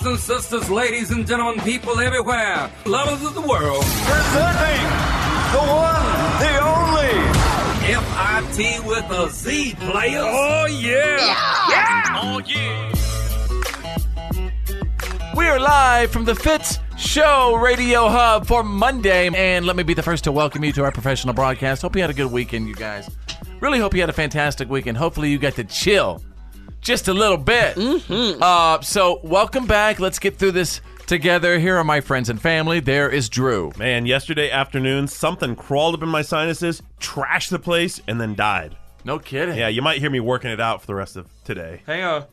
Brothers and sisters, ladies and gentlemen, people everywhere, lovers of the world, Presenting the one, the only. FIT with a Z players. Oh, yeah! yeah. Oh, yeah. We are live from the Fitz Show Radio Hub for Monday. And let me be the first to welcome you to our professional broadcast. Hope you had a good weekend, you guys. Really hope you had a fantastic weekend. Hopefully, you got to chill just a little bit. Uh, so, welcome back. Let's get through this together. Here are my friends and family. There is Drew. Man, yesterday afternoon, something crawled up in my sinuses, trashed the place, and then died. No kidding. Yeah, you might hear me working it out for the rest of today. Hang on.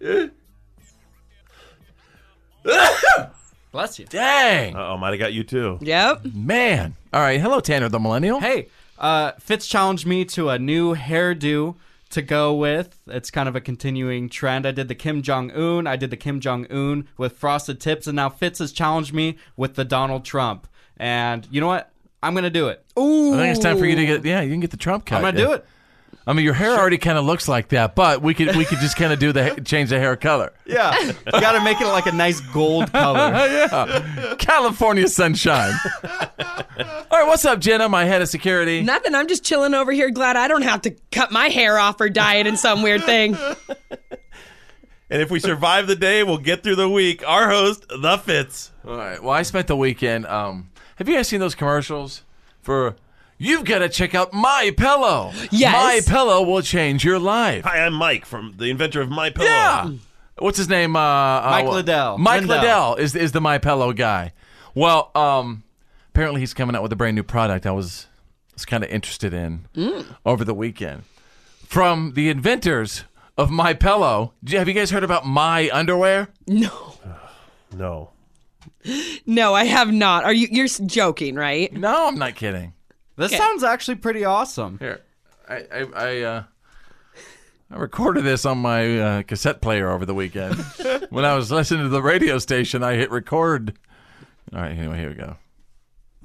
Bless you. Dang. Uh oh, might have got you too. Yep. Man. All right. Hello, Tanner the Millennial. Hey, uh, Fitz challenged me to a new hairdo to go with. It's kind of a continuing trend. I did the Kim Jong Un. I did the Kim Jong Un with frosted tips, and now Fitz has challenged me with the Donald Trump. And you know what? I'm gonna do it. Ooh, I think it's time for you to get, yeah, you can get the Trump cut. I'm gonna do it. I mean, your hair already kind of looks like that, but we could we could just kind of do the change the hair color. Yeah, you gotta make it like a nice gold color. yeah, California sunshine. All right, what's up, Jenna? My head of security. Nothing. I'm just chilling over here. Glad I don't have to cut my hair off or dye it in some weird thing. And if we survive the day, we'll get through the week. Our host, The Fitz. All right. Well, I spent the weekend. Um, have you guys seen those commercials for? You've got to check out My Pillow. Yes. My Pillow will change your life. Hi, I'm Mike from the inventor of My Pillow. Yeah. What's his name? Uh, uh, Mike wha- Liddell. Mike Lindell. Liddell is is the My Pillow guy. Well, um, apparently he's coming out with a brand new product. I was was kind of interested in over the weekend from the inventors of My Pillow. Have you guys heard about My Underwear? No, No. no, I have not. Are you? You're joking, right? No, I'm not kidding. This Okay. sounds actually pretty awesome. Here, I I I, uh, I recorded this on my uh, cassette player over the weekend. when I was listening to the radio station, I hit record. All right, anyway, here we go.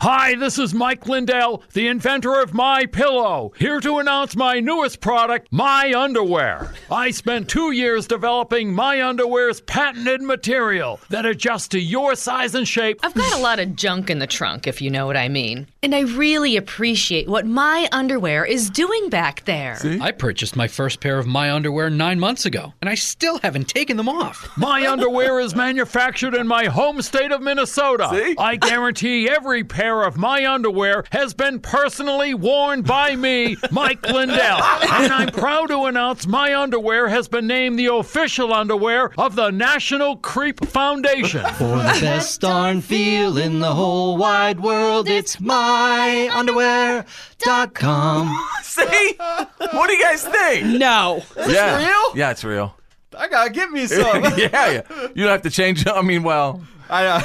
Hi, this is Mike Lindell, the inventor of My Pillow, here to announce my newest product, My Underwear. I spent two years developing My Underwear's patented material that adjusts to your size and shape. I've got a lot of junk in the trunk, if you know what I mean. And I really appreciate what my underwear is doing back there. See? I purchased my first pair of my underwear nine months ago, and I still haven't taken them off. My underwear is manufactured in my home state of Minnesota. See? I guarantee every pair of my underwear has been personally worn by me, Mike Lindell. And I'm proud to announce my underwear has been named the official underwear of the National Creep Foundation. For the best darn feel in the whole wide world, it's myunderwear.com. See? What do you guys think? No. yeah. real? Yeah, it's real. I gotta get me some. yeah, yeah. You don't have to change. I mean, well, I, uh,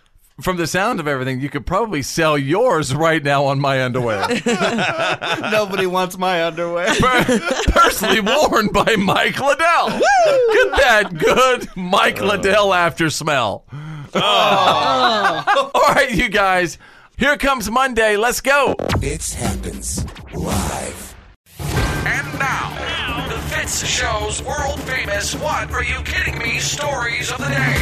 from the sound of everything, you could probably sell yours right now on my underwear. nobody wants my underwear. Personally worn by Mike Liddell. Get that good Mike Liddell after smell. Oh. All right, you guys. Here comes Monday. Let's go. It happens live. And now, now the Fitz Show's world famous What Are You Kidding Me stories of the day.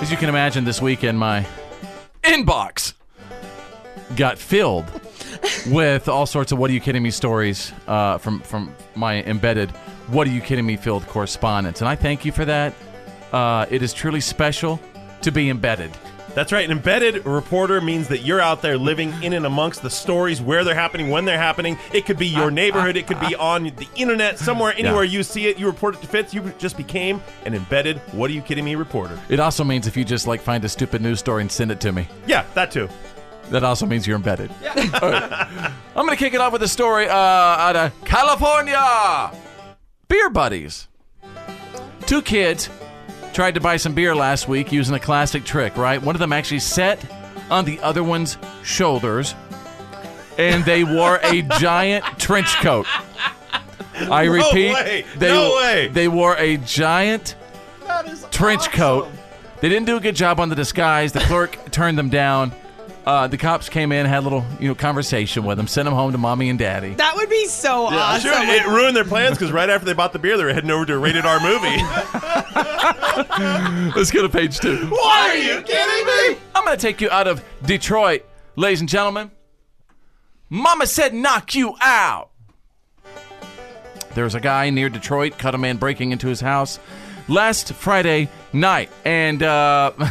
As you can imagine, this weekend my inbox got filled with all sorts of "What are you kidding me?" stories uh, from from my embedded "What are you kidding me?" filled correspondence, and I thank you for that. Uh, it is truly special to be embedded. That's right. An embedded reporter means that you're out there living in and amongst the stories, where they're happening, when they're happening. It could be your neighborhood. It could be on the internet, somewhere, anywhere you see it. You report it to Fitz. You just became an embedded, what are you kidding me, reporter. It also means if you just like find a stupid news story and send it to me, Yeah, that too. that also means you're embedded. All right. I'm going to kick it off with a story uh, out of California. Beer buddies. Two kids tried to buy some beer last week using a classic trick, right? One of them actually sat on the other one's shoulders, and they wore a giant trench coat. I No repeat, way. they No way. they wore a giant trench coat. They didn't do a good job on the disguise. The clerk turned them down. Uh, the cops came in, had a little you know conversation with them, sent them home to mommy and daddy. That would be so awesome. Sure, it ruined their plans because right after they bought the beer, they were heading over to a rated R movie. Let's go to page two. Why are you kidding me? I'm going to take you out of Detroit, ladies and gentlemen. Mama said knock you out. There's a guy near Detroit, caught a man breaking into his house last Friday night. And uh,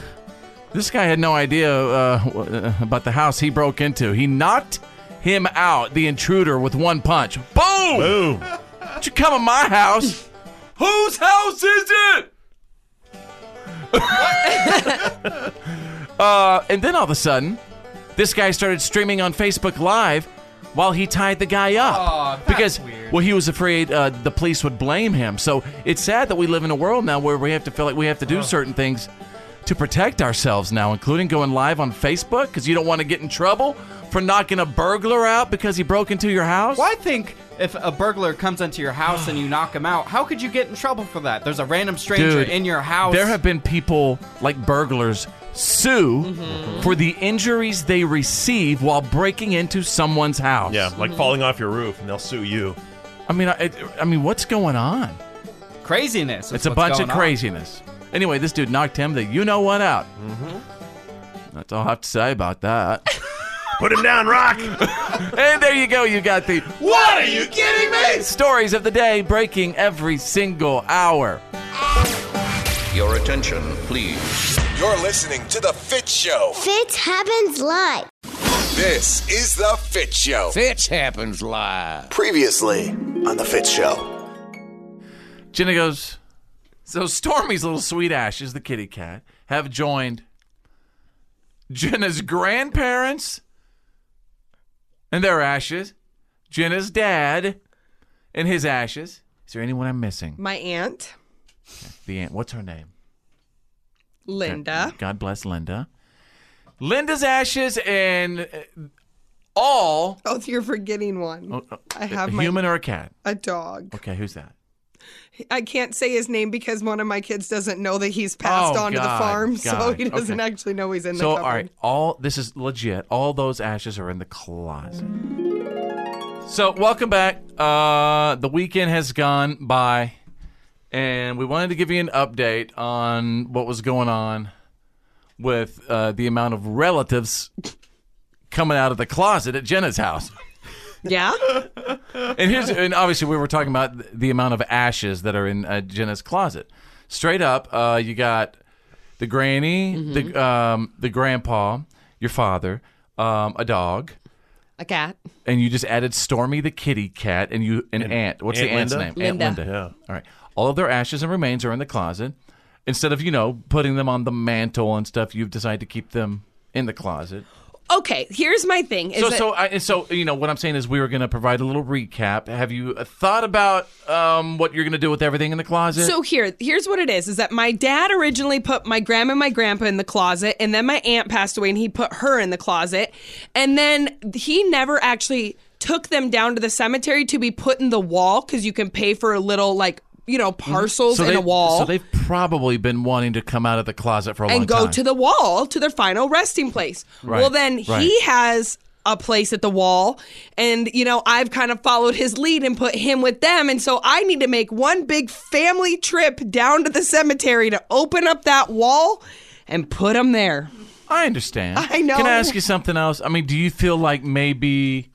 this guy had no idea uh, about the house he broke into. He knocked him out, the intruder, with one punch. Boom! Boom. Don't you come in my house. Whose house is it? uh, and then all of a sudden, this guy started streaming on Facebook Live while he tied the guy up. That's because, weird. well, he was afraid uh, the police would blame him. So it's sad that we live in a world now where we have to feel like we have to do certain things to protect ourselves now, including going live on Facebook because you don't want to get in trouble for knocking a burglar out because he broke into your house. Well, I think if a burglar comes into your house and you knock him out, how could you get in trouble for that? There's a random stranger Dude, in your house. There have been people like burglars sue Mm-hmm. for the injuries they receive while breaking into someone's house. Yeah, like falling off your roof, and they'll sue you. I mean, I, I mean, what's going on? craziness. It's a bunch of craziness. on. Craziness. Anyway, this dude knocked him the you know what out. Mm-hmm. That's all I have to say about that. Put him down, Rock. and there you go. You got the what are you kidding me? stories of the day breaking every single hour. Your attention, please. You're listening to The Fitz Show. Fitz happens live. This is The Fitz Show. Fitz happens live. Previously on The Fitz Show. Jenna goes, So Stormy's little sweet ashes, the kitty cat, have joined Jenna's grandparents and their ashes, Jenna's dad and his ashes. Is there anyone I'm missing? My aunt, The aunt. What's her name? Linda. God bless Linda. Linda's ashes and uh, all. Oh, you're forgetting one. Oh, oh, I have a my human or a cat? a dog. Okay, who's that? I can't say his name because one of my kids doesn't know that he's passed Oh, on to the God, farm, so he doesn't Okay. actually know he's in the So, cupboard. all right, all this is legit. All those ashes are in the closet. So, welcome back. Uh, the weekend has gone by, and we wanted to give you an update on what was going on with uh, the amount of relatives coming out of the closet at Jenna's house. Yeah. and here's and obviously we were talking about the amount of ashes that are in uh, Jenna's closet. Straight up, uh, you got the granny, the um, the grandpa, your father, um, a dog, A cat. and you just added Stormy the kitty cat, and you an aunt. What's the aunt's Linda? name? Aunt Linda. Yeah. All right. All of their ashes and remains are in the closet. Instead of you know putting them on the mantle and stuff, you've decided to keep them in the closet. Okay, here's my thing. Is So, that- so, I, so you know what I'm saying is we were going to provide a little recap. Have you uh, thought about um, what you're going to do with everything in the closet? So here, here's what it is: is that my dad originally put my grandma and my grandpa in the closet, and then my aunt passed away, and he put her in the closet, and then he never actually took them down to the cemetery to be put in the wall because you can pay for a little like you know parcels so in a wall. So they've probably been wanting to come out of the closet for a long time. and go to the wall to their final resting place. Right, Well, then right. he has a place at the wall, and you know I've kind of followed his lead and put him with them, and so I need to make one big family trip down to the cemetery to open up that wall and put him there. I understand. I know. Can I ask you something else? I mean, do you feel like maybe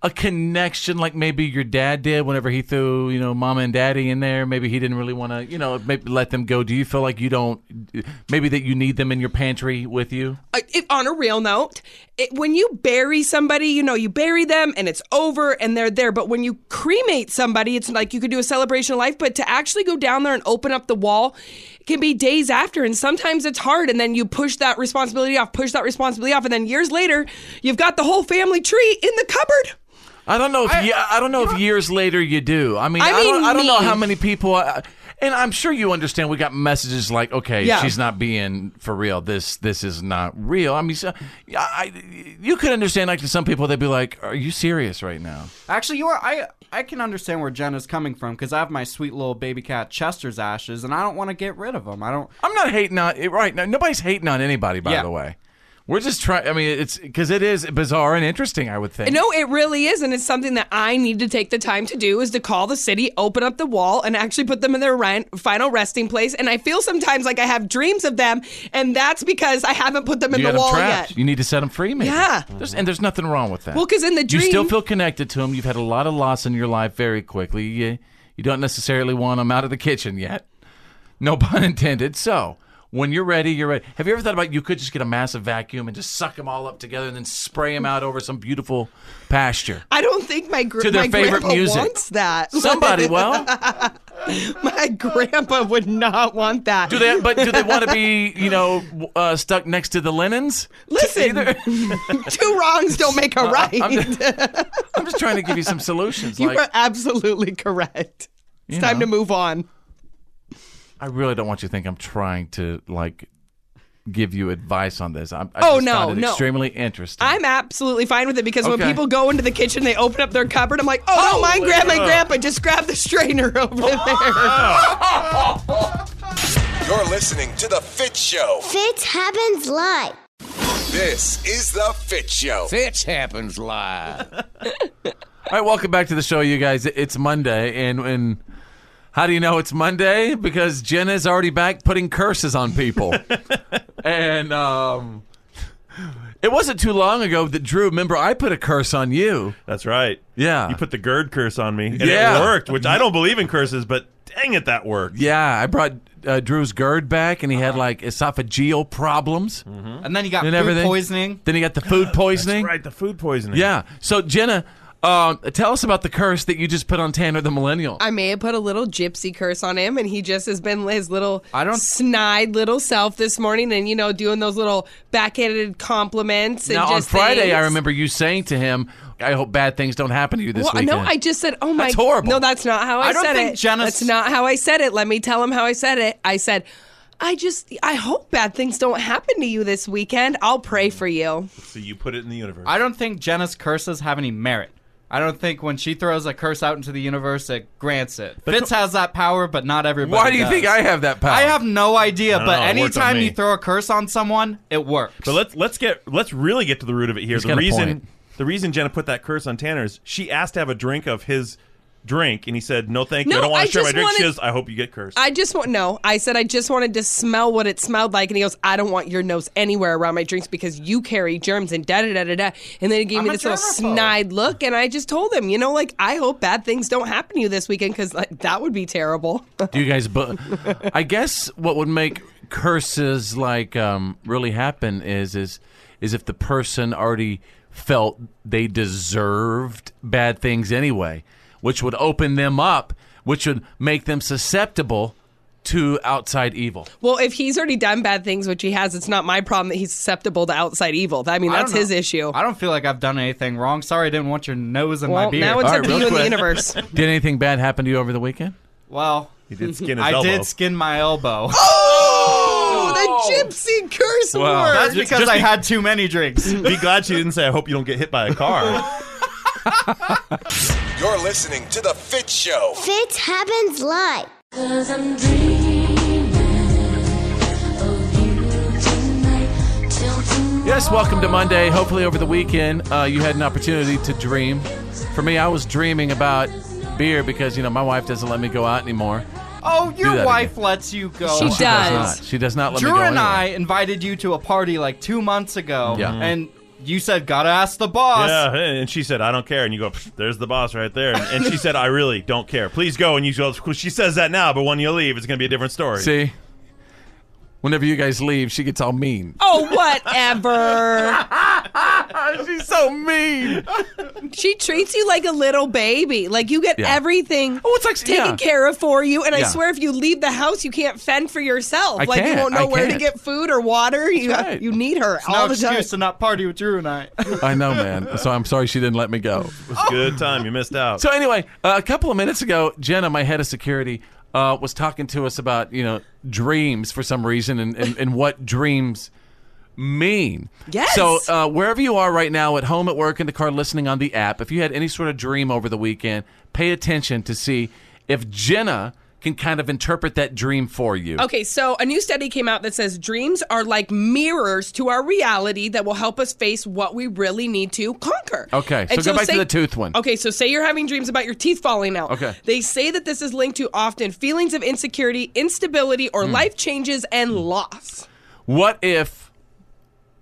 a connection, like maybe your dad did whenever he threw, you know, mama and daddy in there? Maybe he didn't really want to, you know, maybe let them go. Do you feel like you don't, maybe that you need them in your pantry with you? If, on a real note, it, when you bury somebody, you know, you bury them and it's over and they're there. But when you cremate somebody, it's like you could do a celebration of life. But to actually go down there and open up the wall can be days after. And sometimes it's hard. And then you push that responsibility off, push that responsibility off. And then years later, you've got the whole family tree in the cupboard. I don't know if I, I don't know if years later you do. I mean, I, I don't, I don't know me. how many people. uh, And I'm sure you understand. We got messages like, "Okay, Yeah. she's not being for real. This this is not real." I mean, so, yeah, I, you could understand. Like to some people, they'd be like, "Are you serious right now?" Actually, you are. I I can understand where Jenna's coming from because I have my sweet little baby cat Chester's ashes, and I don't want to get rid of them. I don't. I'm not hating on it right now. Nobody's hating on anybody, by Yeah. the way. We're just trying. I mean, it's because it is bizarre and interesting. I would think. No, it really is, and it's something that I need to take the time to do is to call the city, open up the wall, and actually put them in their final resting place. And I feel sometimes like I have dreams of them, and that's because I haven't put them in you the wall trapped. yet. You need to set them free, maybe. Yeah. There's, and there's nothing wrong with that. Well, because in the dream, you still feel connected to them. You've had a lot of loss in your life very quickly. You, you don't necessarily want them out of the kitchen yet. No pun intended. So when you're ready, you're ready. Have you ever thought about you could just get a massive vacuum and just suck them all up together and then spray them out over some beautiful pasture? I don't think my gr- To their my favorite grandpa music. wants that. Somebody, well, my grandpa would not want that. do they? But do they want to be, you know, uh, stuck next to the linens? Listen, two wrongs don't make a right. I'm just, I'm just trying to give you some solutions. you like, are absolutely correct. It's You time know. to move on. I really don't want you to think I'm trying to like give you advice on this. I'm, I Oh, just no, found it no. extremely interesting. I'm absolutely fine with it because when people go into the kitchen, they open up their cupboard. I'm like, oh, no, mine, grab my uh. grandpa. Just grab the strainer over there. You're listening to The Fitz Show. Fitz happens live. This is The Fitz Show. Fitz happens live. All right, welcome back to the show, you guys. It's Monday, and and how do you know it's Monday? Because Jenna's already back putting curses on people, and um, it wasn't too long ago that Drew. Remember, I put a curse on you. That's right. Yeah. You put the GERD curse on me, and Yeah. it worked, which I don't believe in curses, but dang it, that worked. Yeah, I brought uh, Drew's GERD back, and he had like esophageal problems And then you got and food everything. poisoning. Then he got the food poisoning. Right, the food poisoning. Yeah. So Jenna, uh, tell us about the curse that you just put on Tanner the Millennial. I may have put a little gypsy curse on him, and he just has been his little I don't- snide little self this morning, and you know, doing those little backhanded compliments. And now on just Friday, I remember you saying to him, "I hope bad things don't happen to you this well, weekend." no, I just said, "Oh my." That's horrible. No, that's not how I, I don't said think it. Jenna's- That's not how I said it. Let me tell him how I said it. I said, "I just, I hope bad things don't happen to you this weekend. I'll pray for you." So you put it in the universe. I don't think Jenna's curses have any merit. I don't think when she throws a curse out into the universe, it grants it. But Fitz has that power, but not everybody. Why do you does. think I have that power? I have no idea, but know, it anytime you throw a curse on someone, it works. But let's let's get let's really get to the root of it here. He's the reason the reason Jenna put that curse on Tanner is she asked to have a drink of his drink, and he said, "No, thank you. No, I don't want I to share my just drink." She wanted- goes, "I hope you get cursed." I just want no. I said I just wanted to smell what it smelled like, and he goes, "I don't want your nose anywhere around my drinks because you carry germs and da da da da da." And then he gave I'm me a this little germaphobe. snide look, and I just told him, you know, like I hope bad things don't happen to you this weekend because like that would be terrible. Do you guys? But I guess what would make curses like um, really happen is is is if the person already felt they deserved bad things anyway, which would open them up, which would make them susceptible to outside evil. well, if he's already done bad things, which he has, it's not my problem that he's susceptible to outside evil. I mean, I that's his issue. I don't feel like I've done anything wrong. Sorry, I didn't want your nose in Well, my beard. now it's All up to you in the universe. Did anything bad happen to you over the weekend? well, he did skin his I elbow. did skin my elbow. Oh, the oh! gypsy curse Wow. word. That's because just I be- had too many drinks. Be glad she didn't say, "I hope you don't get hit by a car." You're listening to The Fitz Show. Fitz happens live. Yes, welcome to Monday. Hopefully, over the weekend, uh, you had an opportunity to dream. For me, I was dreaming about beer because you know my wife doesn't let me go out anymore. oh, your wife again. lets you go. She She does does. not. She does not let Drew me go. and I invited you to a party like two months ago. Yeah. And you said, gotta ask the boss. yeah, and she said, "I don't care," and you go, "Pfft, "There's the boss right there," and, and she said, "I really don't care. Please go." And you go, "She says that now, but when you leave, it's going to be a different story." See, whenever you guys leave, she gets all mean. Oh, whatever. She's so mean. She treats you like a little baby. Like you get Yeah. everything Oh, it's like taken yeah. care of for you. And I swear, if you leave the house, you can't fend for yourself. I like you can't. won't know I where to can't. get food or water. You right. you need her No all the time. excuse to not party with Drew and I. I know, man. So I'm sorry she didn't let me go. It was a good time. You missed out. So anyway, uh, a couple of minutes ago, Jenna, my head of security, uh, was talking to us about you know dreams for some reason and, and, and what dreams mean. Yes. So uh, wherever you are right now, at home, at work, in the car, listening on the app, if you had any sort of dream over the weekend, pay attention to see if Jenna can kind of interpret that dream for you. Okay, so a new study came out that says dreams are like mirrors to our reality that will help us face what we really need to conquer. Okay, so And go back say- to the tooth one. Okay, so say you're having dreams about your teeth falling out. Okay. They say that this is linked to often feelings of insecurity, instability, or hmm. life changes and loss. What if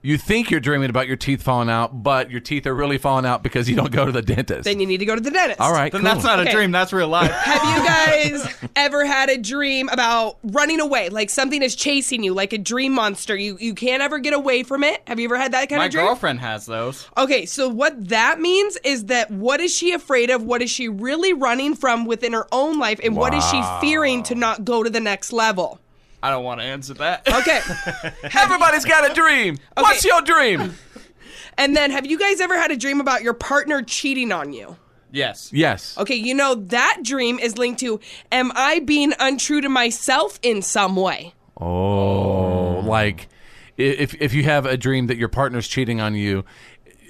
you think you're dreaming about your teeth falling out, but your teeth are really falling out because you don't go to the dentist? Then you need to go to the dentist. All right, Then cool. that's not Okay. a dream. That's real life. Have you guys ever had a dream about running away? Like something is chasing you, like a dream monster. You you can't ever get away from it. Have you ever had that kind My of dream? My girlfriend has those. Okay, so what that means is that what is she afraid of? What is she really running from within her own life? And what is she fearing to not go to the next level? I don't want to answer that. Okay. Everybody's got a dream. What's your dream? And then have you guys ever had a dream about your partner cheating on you? Yes. Yes. Okay, you know that dream is linked to am I being untrue to myself in some way? Oh, like if if you have a dream that your partner's cheating on you,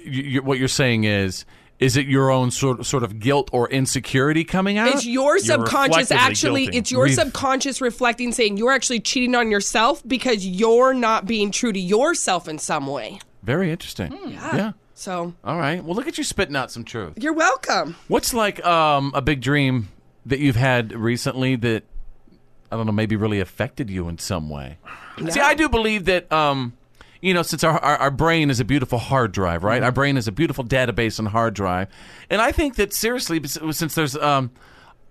you, you what you're saying is. Is it your own sort sort of guilt or insecurity coming out? It's your subconscious actually guilting. it's your Ref- subconscious reflecting saying you're actually cheating on yourself because you're not being true to yourself in some way. Very interesting. Hmm, yeah. So, All right. Well, look at you spitting out some truth. you're welcome. What's like um, a big dream that you've had recently that I don't know maybe really affected you in some way? See, I do believe that um, you know since our, our our brain is a beautiful hard drive, right? Our brain is a beautiful database on hard drive, and I think that seriously, since there's um,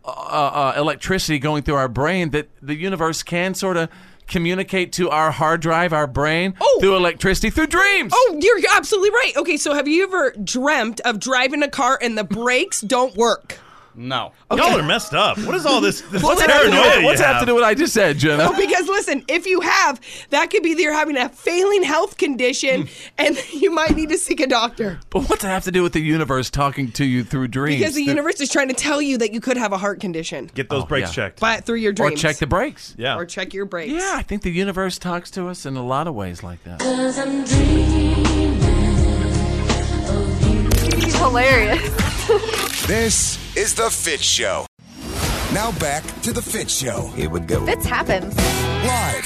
uh, uh, electricity going through our brain, that the universe can sort of communicate to our hard drive, our brain, Oh. through electricity, through dreams. Oh, you're absolutely right. Okay, so have you ever dreamt of driving a car and the brakes don't work? No. Y'all are messed up. What is all this? this What's that have to do with- What's have have? to do with what I just said, Jenna? Oh, because listen, if you have, that could be that you're having a failing health condition hmm. and you might need to seek a doctor. But what's that have to do with the universe talking to you through dreams? Because the Th- universe is trying to tell you that you could have a heart condition. Get those Oh, brakes yeah. checked. But through your dreams. or dreams. check the brakes. Yeah. Or check your brakes. Yeah, I think the universe talks to us in a lot of ways like that. He's hilarious. This is The Fitz Show. Now back to The Fitz Show. Here we go. Fits happens. Live.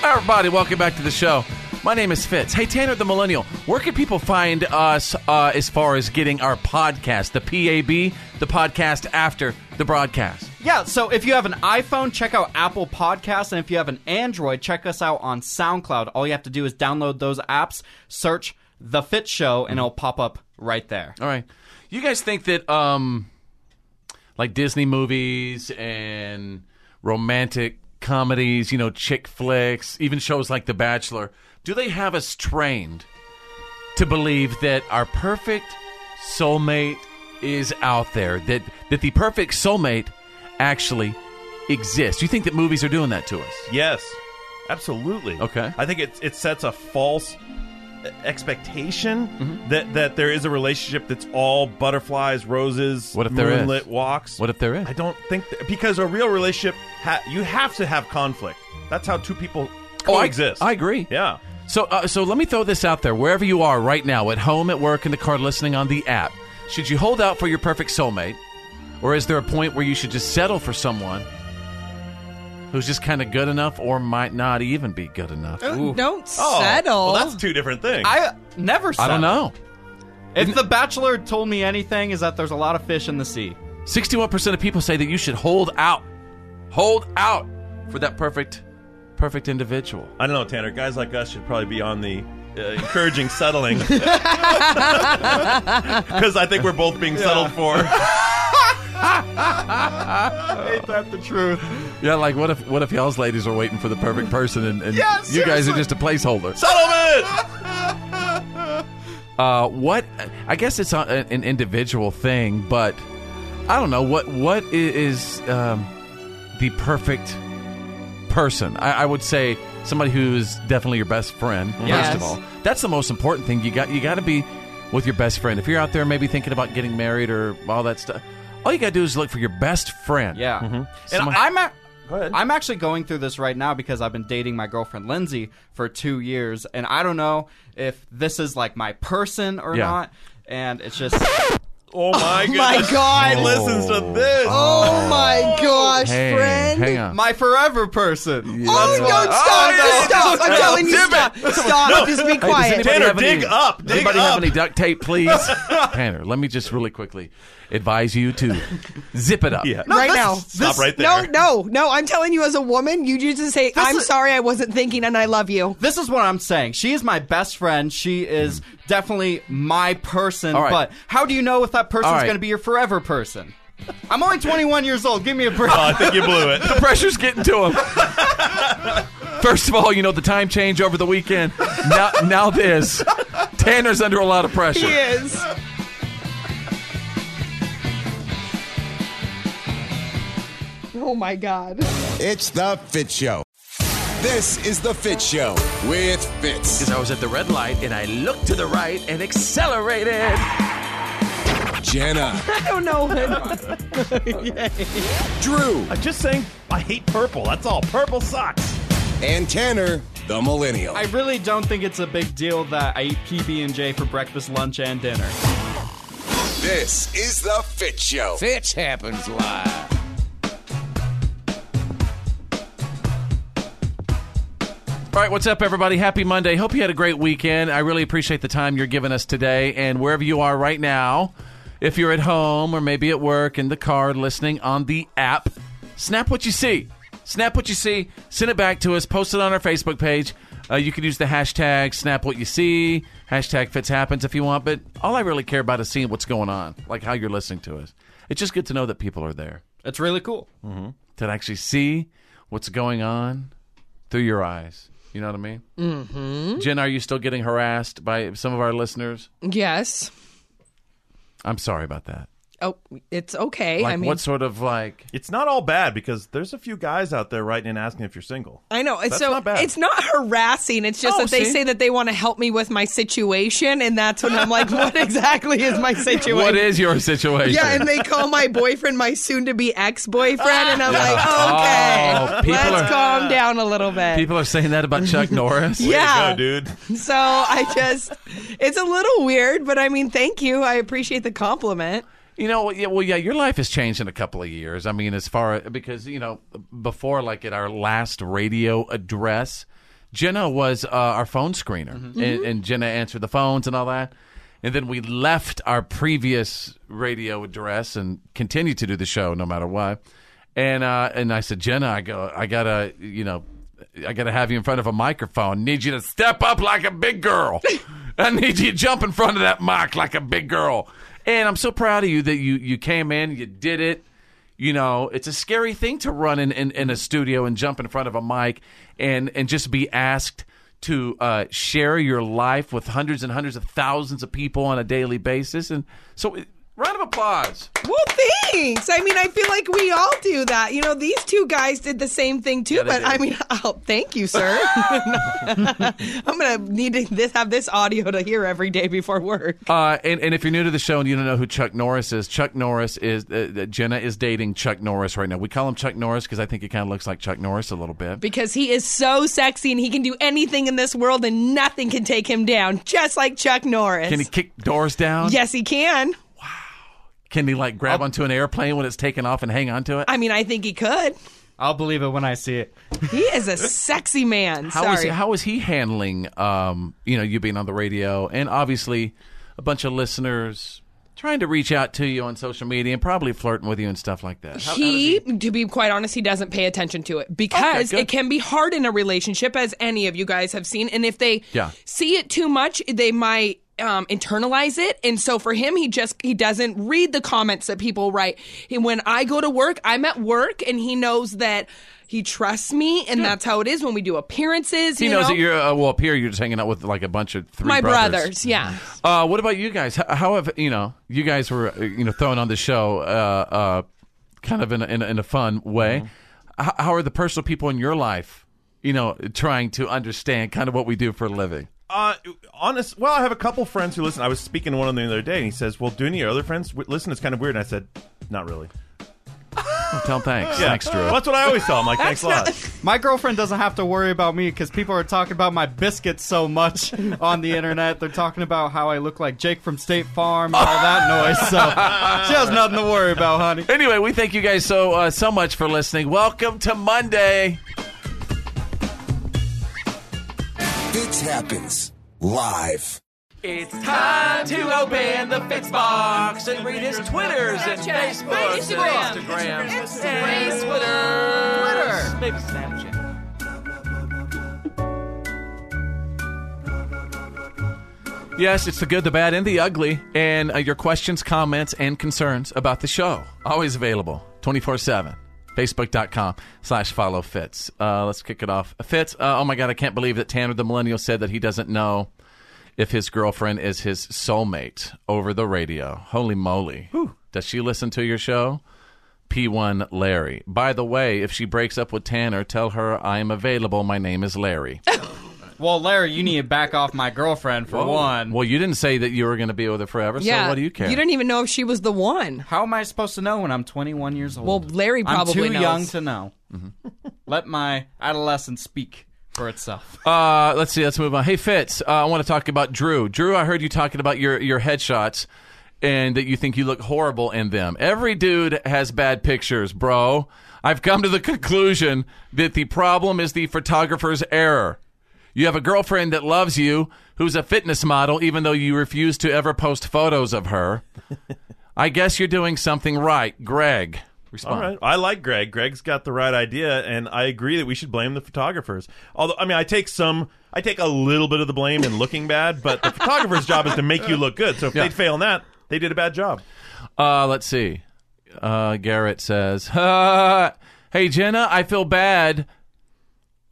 Hi, everybody, welcome back to the show. My name is Fitz. Hey, Tanner the Millennial, where can people find us uh, as far as getting our podcast, the PAB, the podcast after the broadcast? Yeah, so if you have an iPhone, check out Apple Podcasts, and if you have an Android, check us out on SoundCloud. All you have to do is download those apps, search The Fitz Show, and it'll pop up right there. All right. You guys think that, um, like Disney movies and romantic comedies, you know, chick flicks, even shows like The Bachelor, do they have us trained to believe that our perfect soulmate is out there? That that the perfect soulmate actually exist. You think that movies are doing that to us? Yes, absolutely. Okay. I think it it sets a false expectation Mm-hmm. that that there is a relationship that's all butterflies, roses, What if there is? moonlit walks. What if there is? I don't think th- because a real relationship ha- you have to have conflict. That's how two people Oh, I- I agree. Yeah. So, uh, so let me throw this out there. Wherever you are right now, at home, at work, in the car, listening on the app, should you hold out for your perfect soulmate, or is there a point where you should just settle for someone who's just kind of good enough, or might not even be good enough? Oh, don't Oh, settle. well, that's two different things. I never I don't settle. know. If The Bachelor told me anything, is that there's a lot of fish in the sea. Sixty-one percent of people say that you should hold out, hold out for that perfect, perfect individual. I don't know, Tanner. Guys like us should probably be on the uh, encouraging settling because I think we're both being settled for. Ain't that the truth? Yeah, like what if what if y'all's ladies are waiting for the perfect person, and, and Yeah, you guys are just a placeholder? Settlement. Uh, what? I guess it's a, an individual thing, but I don't know what what is um, the perfect person. I, I would say somebody who's definitely your best friend. Yes. First of all, that's the most important thing. You got you got to be with your best friend. If you're out there maybe thinking about getting married or all that stuff, all you got to do is look for your best friend. Yeah. Mm-hmm. And Someone- I'm a- Go ahead. I'm actually going through this right now because I've been dating my girlfriend Lindsay for two years, and I don't know if this is like my person or Yeah. not. And it's just Oh my Oh my goodness. God. He listens to this. Oh my gosh, Hey, friend. hang on. my forever person. Oh, don't stop, just stop. I'm telling you, stop. Stop, just be quiet. anybody Tanner, have any- dig up, dig anybody up. have any duct tape, please? Tanner, let me just really quickly advise you to zip it up. Yeah. right now. Stop right No, there. no, no. No. I'm telling you, as a woman, you just say, "I'm is- sorry, I wasn't thinking, and I love you." This is what I'm saying. She is my best friend. She is definitely my person. All right. But how do you know if that person's All right. going to be your forever person? I'm only 21 years old. Give me a break. Oh, I think you blew it. The pressure's getting to him. First of all, you know the time change over the weekend. Now, now this. Tanner's under a lot of pressure. He is. Oh my God. It's the Fitz Show. This is the Fitz Show with Fitz. Because I was at the red light and I looked to the right and accelerated. Jenna, I don't know. Drew, I'm just saying, I hate purple. That's all. Purple sucks. and Tanner, the Millennial. I really don't think it's a big deal that I eat PB and J for breakfast, lunch, and dinner. This is the Fitz Show. Fitz happens live. All right, what's up, everybody? Happy Monday. Hope you had a great weekend. I really appreciate the time you're giving us today. And wherever you are right now, if you're at home or maybe at work, in the car, listening on the app, snap what you see. Snap what you see, send it back to us, post it on our Facebook page. Uh, you can use the hashtag snap what you see, hashtag fits happens if you want, but all I really care about is seeing what's going on, like how you're listening to us. It's just good to know that people are there, It's really cool. to actually see what's going on through your eyes. You know what I mean? Mm-hmm. Jen, are you still getting harassed by some of our listeners? yes. I'm sorry about that. Oh, it's okay. Like, I mean, what sort of like? It's not all bad because there's a few guys out there writing and asking if you're single. I know. It's That's so not bad. it's not harassing. It's just Oh, that they see? say that they want to help me with my situation, and that's when I'm like, what exactly is my situation? What is your situation? Yeah, and they call my boyfriend my soon-to-be ex-boyfriend, and I'm like, Oh, okay, people let's are- calm down a little bit. People are saying that about Chuck Norris. Yeah. go, dude. So I just, it's a little weird, but I mean, thank you. I appreciate the compliment. You know, yeah, well, yeah, your life has changed in a couple of years. I mean, as far because you know, before like at our last radio address, Jenna was uh, our phone screener, and, and Jenna answered the phones and all that. And then we left our previous radio address and continued to do the show no matter what. And uh, and I said, Jenna, I go, I gotta, you know, I gotta have you in front of a microphone. Need you to step up like a big girl. I need you to jump in front of that mic like a big girl. And I'm so proud of you that you you came in, you did it. You know, it's a scary thing to run in, in, in a studio and jump in front of a mic and and just be asked to uh, share your life with hundreds and hundreds of thousands of people on a daily basis. And so, round of applause. Well, thanks. I mean, I feel like we all do that. You know, these two guys did the same thing too. Yeah, but did. I mean, oh, thank you, sir. I'm gonna need to this have this audio to hear every day before work. Uh, and, and if you're new to the show and you don't know who Chuck Norris is, Chuck Norris is uh, uh, Jenna is dating Chuck Norris right now. We call him Chuck Norris because I think he kind of looks like Chuck Norris a little bit. Because he is so sexy and he can do anything in this world and nothing can take him down, just like Chuck Norris. Can he kick doors down? Yes, he can. Can he like grab onto an airplane when it's taken off and hang onto it? I mean, I think he could. I'll believe it when I see it. He is a sexy man. How is Sorry. how is he handling um, you know, you being on the radio and obviously a bunch of listeners trying to reach out to you on social media and probably flirting with you and stuff like that. How- how does he, to be quite honest, he doesn't pay attention to it because good. it can be hard in a relationship, as any of you guys have seen. And if they Yeah. see it too much, they might um, internalize it. And so for him, he just he doesn't read the comments that people write. And when I go to work, I'm at work, and he knows that. He trusts me, and that's how it is when we do appearances. he you knows know? that you're uh, well up here. You're just hanging out with like a bunch of three my brothers. brothers. Yeah, Uh, what about you guys? How, how have you know? You guys were uh, you know thrown on the show, uh, uh, kind of in a, in a, in a fun way. H- how are the personal people in your life, you know, trying to understand kind of what we do for a living? Uh, honest. Well, I have a couple friends who listen. I was speaking to one of them the other day, and he says, "Well, do any of your other friends w- listen?" It's kind of weird. And I said, "Not really." Well, tell 'em thanks. Yeah. Thanks, Drew. Well, that's what I always tell them. Like, thanks a lot. My girlfriend doesn't have to worry about me because people are talking about my biscuits so much on the internet. They're talking about how I look like Jake from State Farm and all that noise. So she has nothing to worry about, honey. Anyway, we thank you guys so uh, so much for listening. Welcome to Monday. Fitz happens live. It's time to open the Fitz box and read his Twitters and Snapchat, Facebooks Instagram, and Instagrams, Instagram, and Twitter. Twitter, maybe Snapchat. Yes, it's the good, the bad, and the ugly, and uh, your questions, comments, and concerns about the show. Always available 24 7. Facebook.com slash follow Fitz. Uh, let's kick it off. Fitz, uh, oh my God, I can't believe that Tanner the Millennial said that he doesn't know if his girlfriend is his soulmate over the radio. Holy moly. Does she listen to your show? P1 Larry. By the way, if she breaks up with Tanner, tell her I am available. My name is Larry. Well, Larry, you need to back off my girlfriend for Whoa. one. Well, you didn't say that you were going to be with her forever, yeah. so what do you care? You didn't even know if she was the one. How am I supposed to know when I'm 21 years old? Well, Larry probably I'm too knows. young to know. Let my adolescence speak for itself. Uh, let's see. Let's move on. Hey, Fitz, uh, I want to talk about Drew. Drew, I heard you talking about your your headshots and that you think you look horrible in them. Every dude has bad pictures, bro. I've come to the conclusion that the problem is the photographer's error. You have a girlfriend that loves you, who's a fitness model, even though you refuse to ever post photos of her. I guess you're doing something right, Greg. Respond. All right. I like Greg. Greg's got the right idea, and I agree that we should blame the photographers. Although, I mean, I take some, I take a little bit of the blame in looking bad, but the photographer's job is to make you look good. So if Yeah. they fail in that, they did a bad job. Uh, let's see. Uh, Garrett says, "Hey Jenna, I feel bad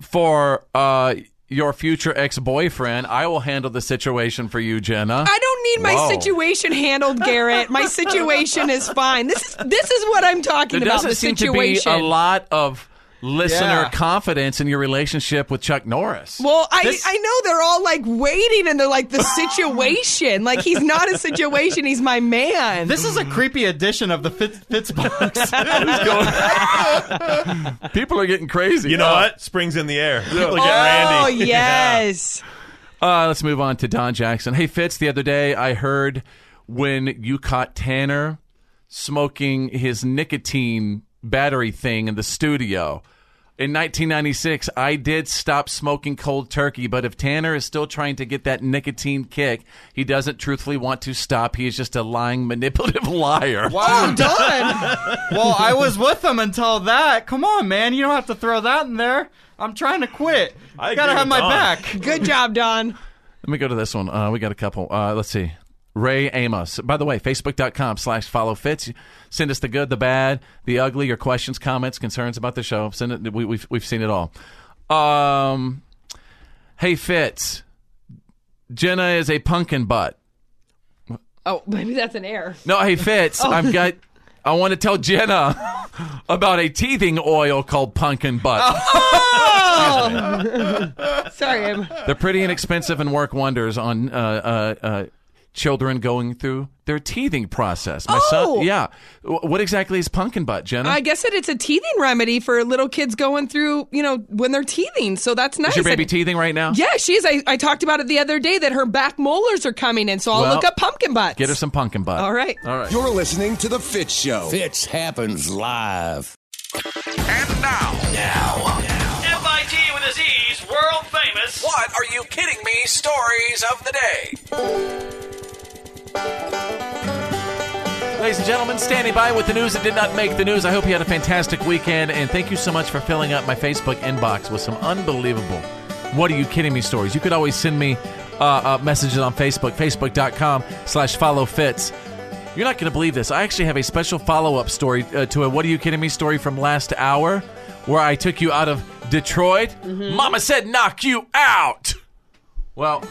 for uh your future ex-boyfriend. I will handle the situation for you, Jenna." I don't need my Whoa. situation handled, Garrett. My situation is fine. This is this is what I'm talking There about. doesn't The seem situation. to be a lot of listener Yeah. confidence in your relationship with Chuck Norris. Well, I, This- I know they're all like waiting and they're like the situation. like he's not a situation, he's my man. This is a creepy edition of the Fitz, Fitz box. People are getting crazy. You know Uh, what? Spring's in the air. People are oh randy. yes. Uh, let's move on to Don Jackson. Hey, Fitz, the other day I heard when you caught Tanner smoking his nicotine battery thing in the studio. In 1996, I did stop smoking cold turkey, but if Tanner is still trying to get that nicotine kick, he doesn't truthfully want to stop. He is just a lying, manipulative liar. Wow, done. well, I was with him until that. Come on, man. You don't have to throw that in there. I'm trying to quit. I gotta agree have with my Don. back. Good job, Don. Let me go to this one. Uh, we got a couple. Uh, let's see. Ray Amos. By the way, facebook.com slash follow Fitz. Send us the good, the bad, the ugly, your questions, comments, concerns about the show. Send it. We, we've, we've seen it all. Um, hey, Fitz. Jenna is a pumpkin butt. Oh, maybe that's an error. No, hey, Fitz. I've got. I want to tell Jenna about a teething oil called pumpkin butt. Oh! Sorry, I'm. They're pretty inexpensive and work wonders on uh, uh, uh, children going through their teething process. My Oh! son, yeah. What exactly is pumpkin butt, Jenna? I guess that it's a teething remedy for little kids going through, you know, when they're teething. So that's nice. is your baby And- teething right now? Yeah, she is. I, I talked about it the other day that her back molars are coming in, so I'll Well, look up pumpkin butts. Get her some pumpkin butt. All right. All right. You're listening to The Fitz Show. Fitz happens live. And now, FIT famous. what are you kidding me? Stories of the day. Ladies and gentlemen, standing by with the news that did not make the news. I hope you had a fantastic weekend, and thank you so much for filling up my Facebook inbox with some unbelievable What Are You Kidding Me stories. You could always send me uh, uh, messages on Facebook, facebook.com slash follow Fitz. You're not going to believe this. I actually have a special follow-up story uh, to a What Are You Kidding Me story from last hour where I took you out of Detroit. Mm-hmm. Mama said knock you out. Well,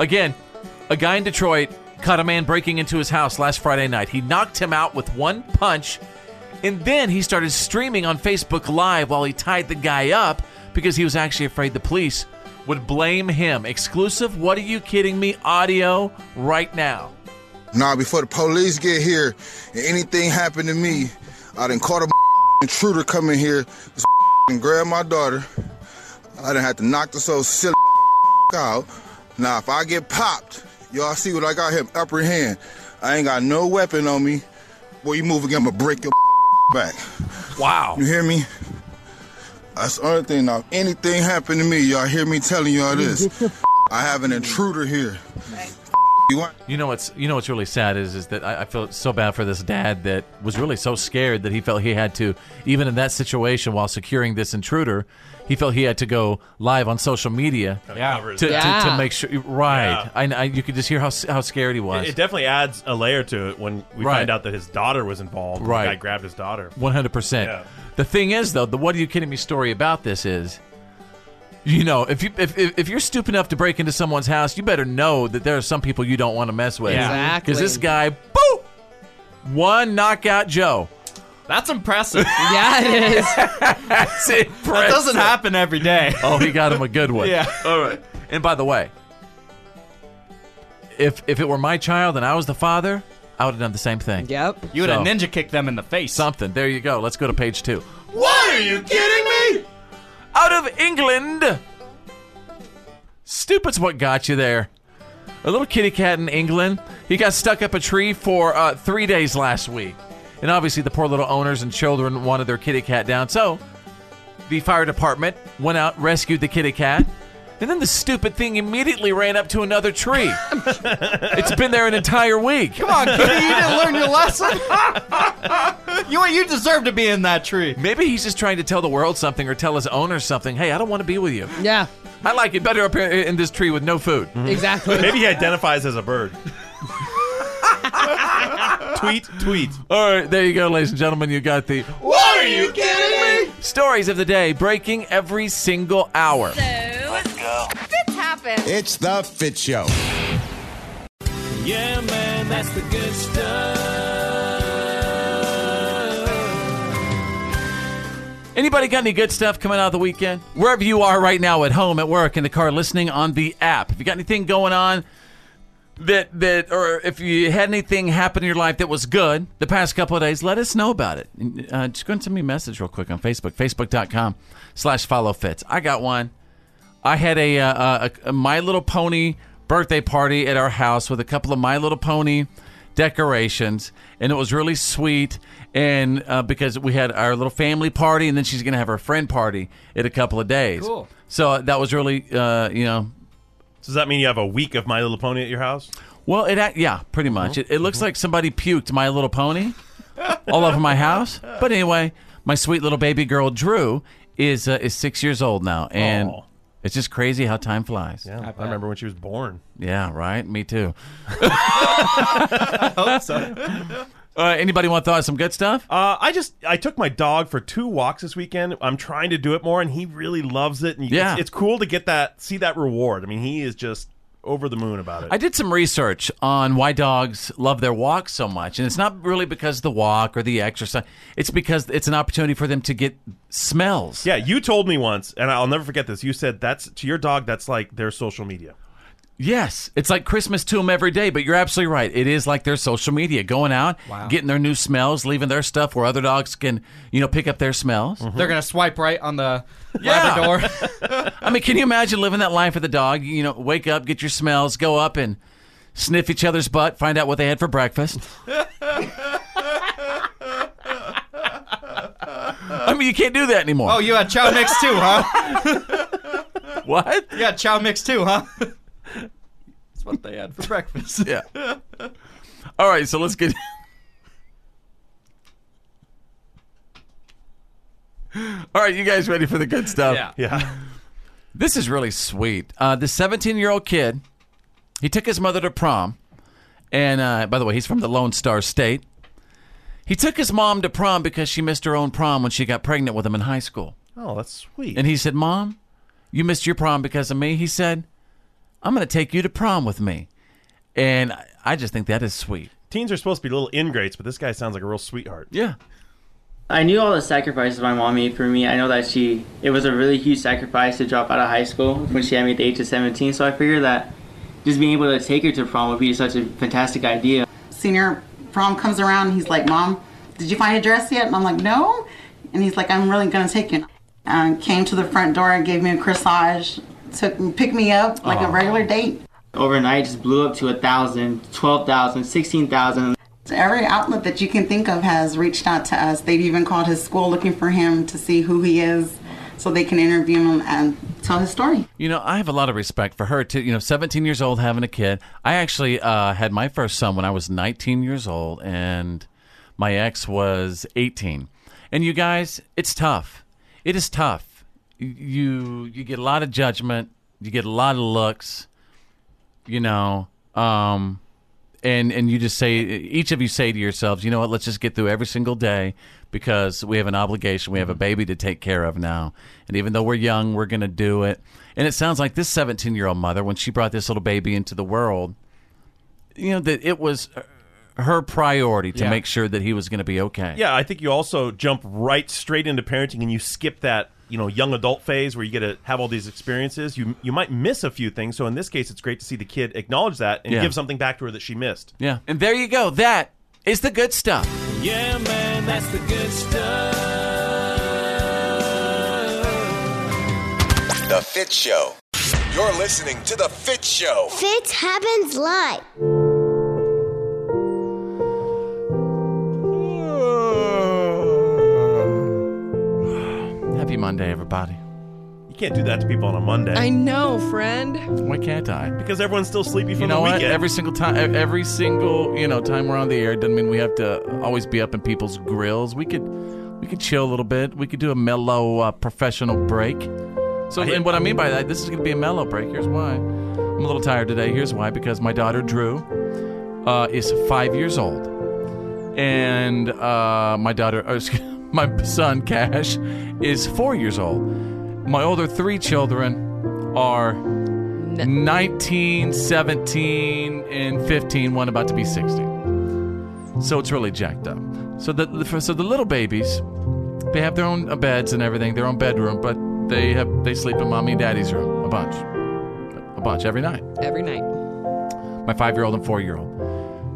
again, a guy in Detroit caught a man breaking into his house last Friday night. He knocked him out with one punch And then he started streaming on Facebook Live while he tied the guy up because he was actually afraid the police would blame him. Exclusive, what are you kidding me? Audio right now. Nah, before the police get here and anything happen to me, I done caught a intruder coming here and grab my daughter. I didn't have to knock this old silly out. Now, if I get popped, y'all see what I got here, upper hand. I ain't got no weapon on me. Boy, you move again, I'ma break your back. Wow. You hear me? That's the only thing. Now, if anything happen to me, y'all hear me telling y'all this. I have an intruder here. You want? You know what's you know what's really sad is is that I, I feel so bad for this dad that was really so scared that he felt he had to even in that situation while securing this intruder, he felt he had to go live on social media Yeah. to, to, to Yeah. make sure right. Yeah. I, I you could just hear how how scared he was. It, it definitely adds a layer to it when we Right. find out that his daughter was involved. and Right. The guy grabbed his daughter. One hundred percent. Yeah. The thing is, though, the "What are you kidding me?" story about this is, you know, if you if, if, if you're stupid enough to break into someone's house, you better know that there are some people you don't want to mess with. Yeah. Exactly. Because this guy, boom, one knockout Joe. That's impressive. yeah, it is. That's impressive. That doesn't happen every day. Oh, he got him a good one. Yeah. All right. And by the way, if if it were my child and I was the father, I would have done the same thing. Yep. You would have So- ninja kicked them in the face. Something. There you go. Let's go to page two. Why are you kidding me? Out of England. Stupid's what got you there. A little kitty cat in England. He got stuck up a tree for uh, three days last week. And obviously, the poor little owners and children wanted their kitty cat down. So, the fire department went out, rescued the kitty cat. And then the stupid thing immediately ran up to another tree. it's been there an entire week. Come on, kitty, you didn't learn your lesson. you you deserve to be in that tree. Maybe he's just trying to tell the world something or tell his owner something. Hey, I don't want to be with you. Yeah. I like it better up here in this tree with no food. Mm-hmm. Exactly. Maybe he identifies as a bird. tweet, tweet. All right, there you go, ladies and gentlemen. You got the What are you kidding me? stories of the day breaking every single hour. Let's go. Fitz happen. It's the Fitz Show. Yeah, man, that's the good stuff. Anybody got any good stuff coming out of the weekend? Wherever you are right now, at home, at work, in the car, listening on the app. If you got anything going on that that, or if you had anything happen in your life that was good the past couple of days, let us know about it. Uh, just go and send me a message real quick on Facebook, facebook.com slash follow Fitz. I got one. I had a, uh, a, a My Little Pony birthday party at our house with a couple of My Little Pony decorations, and it was really sweet. And uh, because we had our little family party, and then she's going to have her friend party in a couple of days. Cool. So uh, that was really, uh, you know. So does that mean you have a week of My Little Pony at your house? Well, it act- yeah, pretty much. It, it looks like somebody puked My Little Pony all over my house. But anyway, my sweet little baby girl Drew is uh, is six years old now, and Aw. It's just crazy how time flies. Yeah, I, remember when she was born. Yeah, right. Me too. I hope so. Uh, anybody want to throw out some good stuff? Uh, I just I took my dog for two walks this weekend. I'm trying to do it more, and he really loves it. And you, Yeah. it's, it's cool to get that see that reward. I mean, he is just over the moon about it. I did some research on why dogs love their walks so much, and it's not really because of the walk or the exercise. It's because it's an opportunity for them to get smells. yeah, you told me once, and I'll never forget this. You said that's to your dog. That's like their social media. Yes, it's like Christmas to them every day, but you're absolutely right. It is like their social media, going out, Wow. getting their new smells, leaving their stuff where other dogs can, you know, pick up their smells. Mm-hmm. They're gonna swipe right on the Yeah. Labrador. I mean, can you imagine living that life with a dog? You know, wake up, get your smells, go up and sniff each other's butt, find out what they had for breakfast. I mean, you can't do that anymore. oh, you had chow mix too, huh? what? You had chow mix too, huh? That's what they had for breakfast. Yeah. All right, so let's get. All right, you guys ready for the good stuff? Yeah. Yeah. This is really sweet. Uh, the 17 year old kid, he took his mother to prom. And uh, by the way, he's from the Lone Star State. He took his mom to prom because she missed her own prom when she got pregnant with him in high school. Oh, that's sweet. And he said, Mom, you missed your prom because of me. He said, I'm going to take you to prom with me. And I- I just think that is sweet. Teens are supposed to be little ingrates, but this guy sounds like a real sweetheart. Yeah. I knew all the sacrifices my mom made for me. I know that she, it was a really huge sacrifice to drop out of high school when she had me at the age of 17. So I figured that just being able to take her to prom would be such a fantastic idea. Senior prom comes around, he's like, Mom, did you find a dress yet? And I'm like, No. And he's like, I'm really gonna take you. And came to the front door and gave me a corsage, took picked me up like Aw. a regular date. Overnight, just blew up to a thousand, twelve thousand, sixteen thousand. So every outlet that you can think of has reached out to us. They've even called his school looking for him to see who he is so they can interview him and tell his story. You know, I have a lot of respect for her too. You know, 17 years old, having a kid. I actually uh, had my first son when I was 19 years old, and my ex was 18. And you guys, it's tough. It is tough. You you get a lot of judgment. You get a lot of looks. You know, um, and and you just say each of you say to yourselves, you know what? Let's just get through every single day because we have an obligation. We have a baby to take care of now, and even though we're young, we're going to do it. And it sounds like this 17 year old mother, when she brought this little baby into the world, you know that it was her priority to Yeah. make sure that he was going to be okay. Yeah, I think you also jump right straight into parenting and you skip that, you know, young adult phase where you get to have all these experiences. You you might miss a few things. So in this case, it's great to see the kid acknowledge that and Yeah. give something back to her that she missed. Yeah, and there you go. That is the good stuff. Yeah, man, that's the good stuff. The Fitz Show. You're listening to The Fitz Show. Fitz happens live. Monday, everybody. You can't do that to people on a Monday. I know, friend. Why can't I? Because everyone's still sleepy from you know the what? weekend. Every single time, every single you know time we're on the air doesn't mean we have to always be up in people's grills. We could, we could chill a little bit. We could do a mellow uh, professional break. So, I- and what I mean by that, this is going to be a mellow break. Here's why. I'm a little tired today. Here's why. Because my daughter Drew uh, is five years old, and uh, my daughter, uh, excuse- my son Cash, is four years old. My older three children are 19, 17, and 15, one about to be 16. So it's really jacked up. So the so the little babies, they have their own uh, beds and everything, their own bedroom, but they have they sleep in mommy and daddy's room a bunch, a bunch every night. Every night. My five year old and four year old.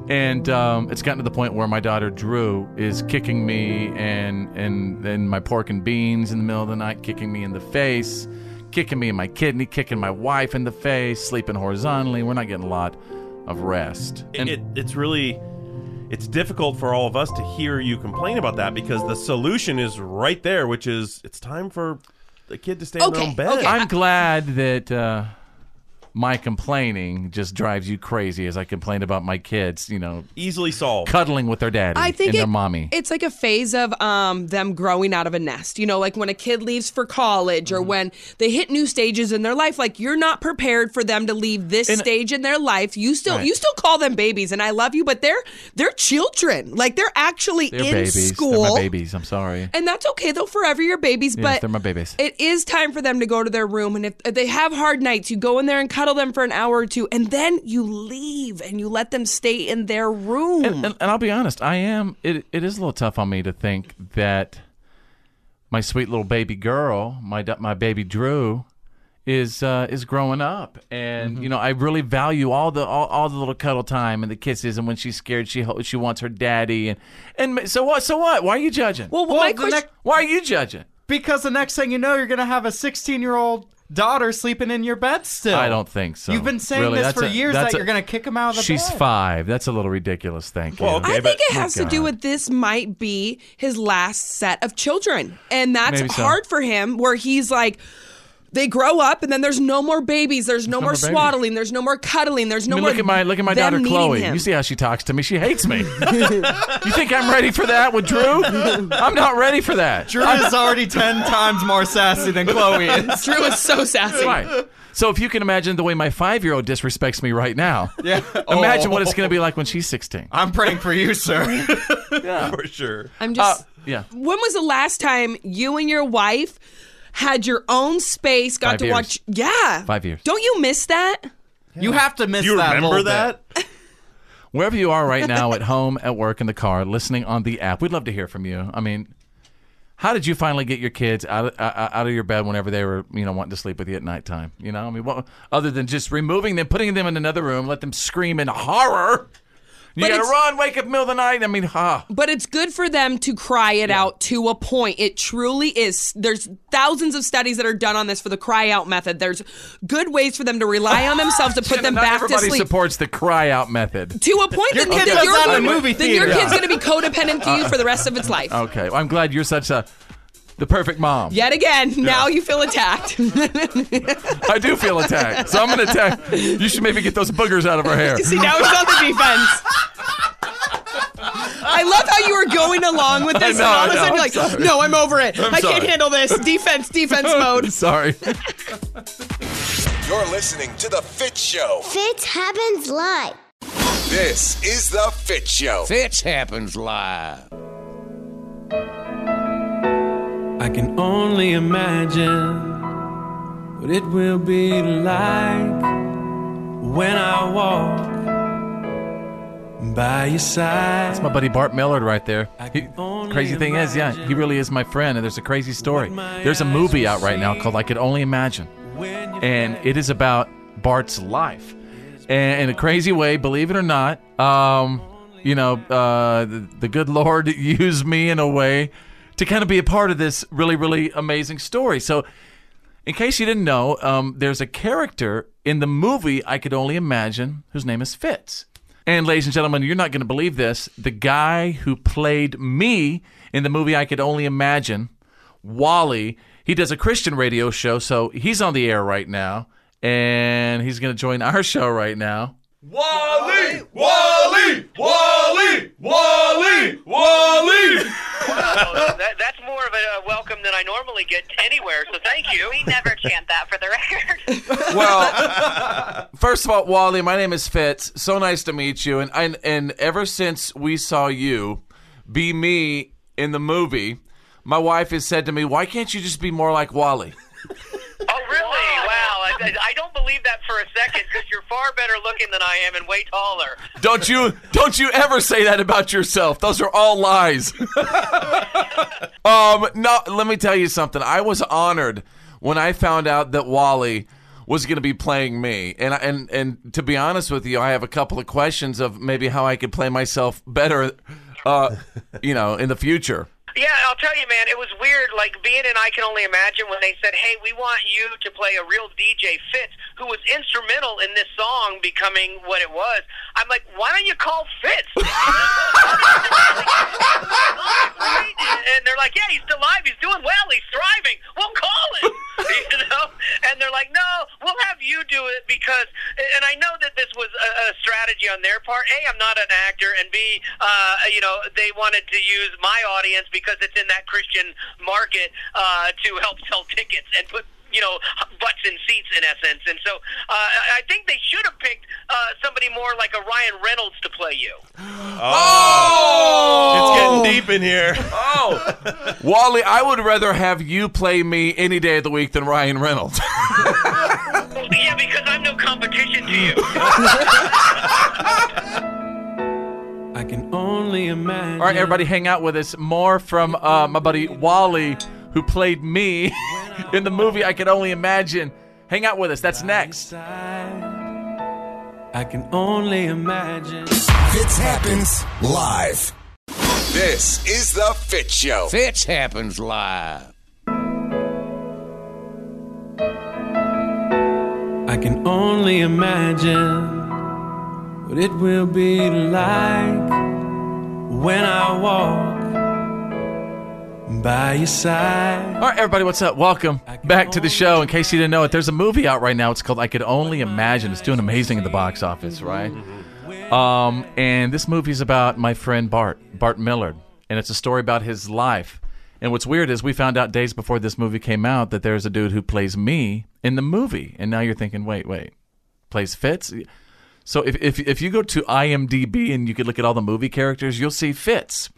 And um, it's gotten to the point where my daughter Drew is kicking me and and and my pork and beans in the middle of the night, kicking me in the face, kicking me in my kidney, kicking my wife in the face, sleeping horizontally. We're not getting a lot of rest. It- it, it's really it's difficult for all of us to hear you complain about that because the solution is right there, which is it's time for the kid to stay in their own bed. Okay. I'm glad that uh, my complaining just drives you crazy as I complain about my kids, you know, easily solved, cuddling with their daddy I think and their mommy. It's like a phase of um, them growing out of a nest. You know, like when a kid leaves for college or when they hit new stages in their life. Like you're not prepared for them to leave this stage in their life. You still Right. you still call them babies, and I love you, but they're they're children. Like they're actually They're in babies. school. They're my babies. I'm sorry. And that's okay. They'll forever your babies, Yes, but they're my babies. it is time for them to go to their room. And if, if they have hard nights, you go in there and cuddle them for an hour or two, and then you leave and you let them stay in their room. And, and, and I'll be honest, I am. It, it is a little tough on me to think that my sweet little baby girl, my my baby Drew, is uh, is growing up, and you know I really value all the all, all the little cuddle time and the kisses, and when she's scared, she she wants her daddy, and and so what? So what? Why are you judging? Well, my question- why are you judging? Because the next thing you know, you're gonna have a 16 year old daughter sleeping in your bed still. I don't think so. You've been saying Really, this that's for a- years that's that a- you're gonna kick him out of the house. She's bed. five. That's a little ridiculous. Thank you. I think it has to do with this might be his last set of children. And that's Maybe so. hard for him where he's like they grow up and then there's no more babies, there's no, no more more babies. swaddling, there's no more cuddling, there's no I mean, more look at my look at my daughter Chloe. him. You see how she talks to me? She hates me. you think I'm ready for that with Drew? I'm not ready for that. Drew is already 10 times more sassy than Chloe is. Drew is so sassy. Right. So if you can imagine the way my five year old disrespects me right now, Yeah. imagine what it's Oh. going to be like when she's 16. I'm praying for you, sir. yeah, for sure. I'm just Uh, yeah. When was the last time you and your wife had your own space, got Five to years. watch Yeah. Five years. Don't you miss that? You have to miss you that. remember little that? Wherever you are right now, at home, at work, in the car, listening on the app, we'd love to hear from you. I mean, How did you finally get your kids out of, uh, out of your bed whenever they were, you know, wanting to sleep with you at nighttime? You know, I mean, what, other than just removing them, putting them in another room, let them scream in horror. You But got to run, wake up middle of the night. I mean, ha. But it's good for them to cry it out to a point. It truly is. There's thousands of studies that are done on this for the cry out method. There's good ways for them to rely on themselves to put them back to sleep. everybody supports the cry out method. to a point Your that, kid that does you're that in a gonna- movie then your kid's going to be codependent to you for the rest of its life. Okay, I'm glad you're such a the perfect mom. Yet again, now you feel attacked. I do feel attacked, so I'm going to attack. You should maybe get those boogers out of her hair. See, now it's on the defense. I love how you were going along with this, know, and all of a I sudden you're like, sorry. "No, I'm over it. I'm I can't sorry. handle this. Defense, defense mode." Sorry. You're listening to The Fitz Show. Fitz happens live. This is The Fitz Show. Fitz happens live. I can only imagine what it will be like when I walk by your side. That's my buddy Bart Millard right there. He- crazy thing is, yeah, he really is my friend, and there's a crazy story. There's a movie out right now called I Could Only Imagine, and it is about Bart's life. And in a crazy way, believe it or not, um, you know, uh, the, the good Lord used me in a way to kind of be a part of this really, really amazing story. So, in case you didn't know, um, there's a character in the movie I Could Only Imagine whose name is Fitz. And, ladies and gentlemen, you're not going to believe this. The guy who played me in the movie I Could Only Imagine, Wally, he does a Christian radio show, so he's on the air right now. And he's going to join our show right now. Wally! Wally! Wally! Wally! Wally! Wow, that, that's more of a uh, welcome than I normally get anywhere, so thank you. We never chant that for the record. Well, first of all, Wally, my name is Fitz. So nice to meet you. And and, and ever since we saw you be me in the movie, my wife has said to me, "Why can't you just be more like Wally?" Oh, really? I don't believe that for a second because you're far better looking than I am and way taller. Don't you don't you ever say that about yourself. Those are all lies. um no, let me tell you something. I was honored when I found out that Wally was going to be playing me. And and and to be honest with you, I have a couple of questions of maybe how I could play myself better uh you know, in the future. Yeah, I'll tell you, man, it was weird. Like being in I Can Only Imagine when they said, "Hey, we want you to play a real DJ Fitz, who was instrumental in this song becoming what it was." I'm like, "Why don't you call Fitz?" And, they're like, "Yeah, he's still alive. He's doing well. He's thriving. We'll call him." you know? And they're like, "No, we'll have you do it because." And I know that this was a, a strategy on their part. A, I'm not an actor, and B, uh, you know, they wanted to use my audience because it's in that Christian market uh, to help sell tickets and put you know butts in seats in essence. And so uh, I think they should have picked uh, somebody more like a Ryan Reynolds to play you. Oh! It's getting deep in here. Oh, Wally, I would rather have you play me any day of the week than Ryan Reynolds. yeah, because I'm no competition to you. I can only imagine. All right, everybody, hang out with us. More from uh, my buddy Wally, who played me in the movie I Could Only Imagine. Hang out with us. That's next. I can only imagine. Fitz happens live. This is The Fitz Show. Fitz happens live. I can only imagine what it will be like when I walk by your side. All right, everybody, what's up? Welcome back to the show. In case you didn't know it, there's a movie out right now. It's called I Could Only Imagine. It's doing amazing at the box office, right? Um, and this movie is about my friend Bart, Bart Millard, and it's a story about his life. And what's weird is we found out days before this movie came out that there's a dude who plays me in the movie, and now you're thinking, wait, wait, plays Fitz? So if if if you go to IMDb and you could look at all the movie characters, you'll see Fitz.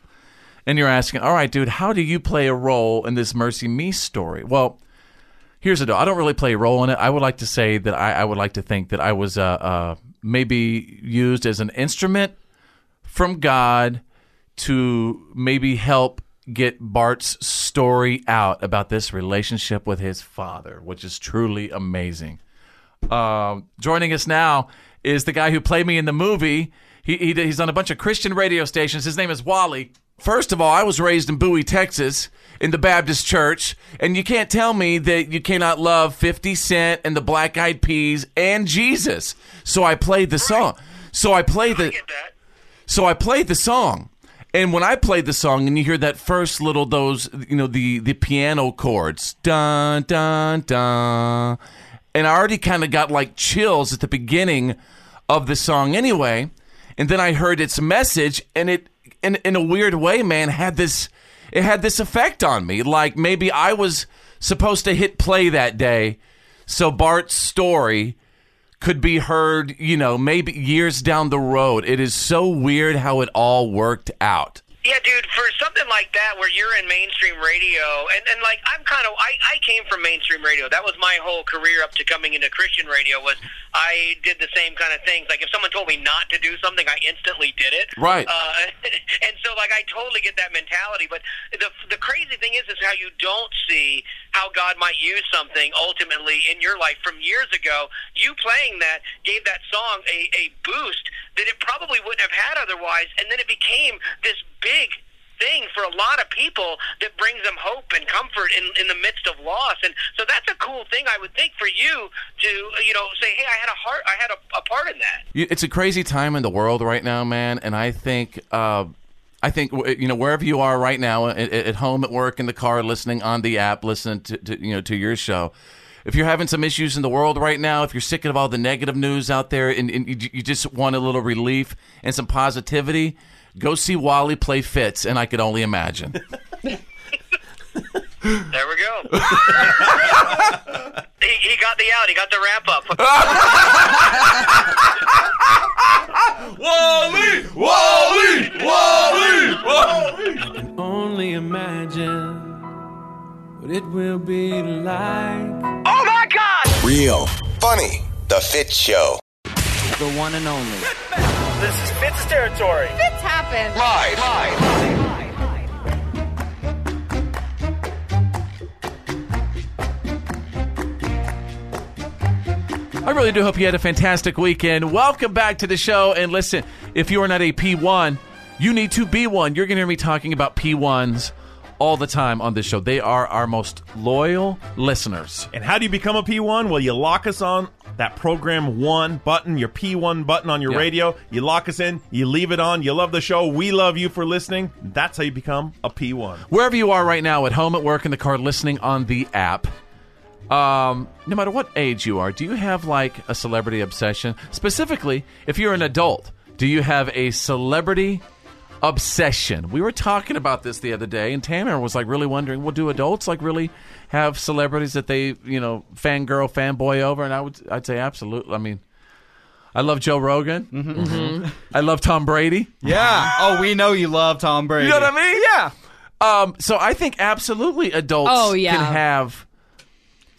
And you're asking, all right, dude, how do you play a role in this MercyMe story? Well, here's the deal. I don't really play a role in it. I would like to say that I, I would like to think that I was uh, uh, maybe used as an instrument from God to maybe help get Bart's story out about this relationship with his father, which is truly amazing. Um, joining us now is the guy who played me in the movie. He, he he's on a bunch of Christian radio stations. His name is Wally. First of all, I was raised in Bowie, Texas, in the Baptist church, and you can't tell me that you cannot love 50 Cent and the Black Eyed Peas and Jesus. So I played the song. So I played the So I played the song. And when I played the song and you hear that first little those you know the the piano chords dun dun dun and I already kind of got like chills at the beginning of the song anyway. And then I heard its message and it in in a weird way, man, had this it had this effect on me. Like maybe I was supposed to hit play that day so Bart's story could be heard, you know, maybe years down the road. It is so weird how it all worked out. Yeah, dude, for something like that where you're in mainstream radio, and, and like I'm kind of, I, I came from mainstream radio. That was my whole career up to coming into Christian radio was I did the same kind of things. Like if someone told me not to do something, I instantly did it. Right. Uh, and like I totally get that mentality. But the the crazy thing is, is how you don't see how God might use something ultimately in your life from years ago. You playing that gave that song a, a boost that it probably wouldn't have had otherwise, and then it became this big thing for a lot of people that brings them hope and comfort in, in the midst of loss. And so that's a cool thing, I would think, for you to, you know, say, hey, I had a heart, I had a, a part in that. It's a crazy time in the world right now, man, and I think uh, I think you know wherever you are right now, at, at home, at work, in the car, listening on the app, listening to, to you know to your show. If you're having some issues in the world right now, if you're sick of all the negative news out there, and, and you, you just want a little relief and some positivity, go see Wally play Fitz, and I could only imagine. There we go. he, he got the out. He got the wrap up. Wally, Wally, Wally, Wally. I can only imagine what it will be like. Oh my God! Real, funny, The Fitz Show. The one and only. This is Fitz territory. Fitz happen. Live, live. I really do hope you had a fantastic weekend. Welcome back to the show. And listen, if you are not a P1, you need to be one. You're going to hear me talking about P1s all the time on this show. They are our most loyal listeners. And how do you become a P1? Well, you lock us on that program one button, your P1 button on your Yeah. radio. You lock us in, you leave it on. You love the show. We love you for listening. That's how you become a P1. Wherever you are right now, at home, at work, in the car, listening on the app, um, no matter what age you are, do you have like a celebrity obsession? Specifically, if you're an adult, do you have a celebrity obsession? We were talking about this the other day, and Tanner was like really wondering, well, do adults like really have celebrities that they, you know, fangirl, fanboy over? And I would, I'd say absolutely. I mean, I love Joe Rogan. Mhm. I love Tom Brady. Yeah. Oh, we know you love Tom Brady. You know what I mean? Yeah. Um, so I think absolutely adults Oh, yeah. can have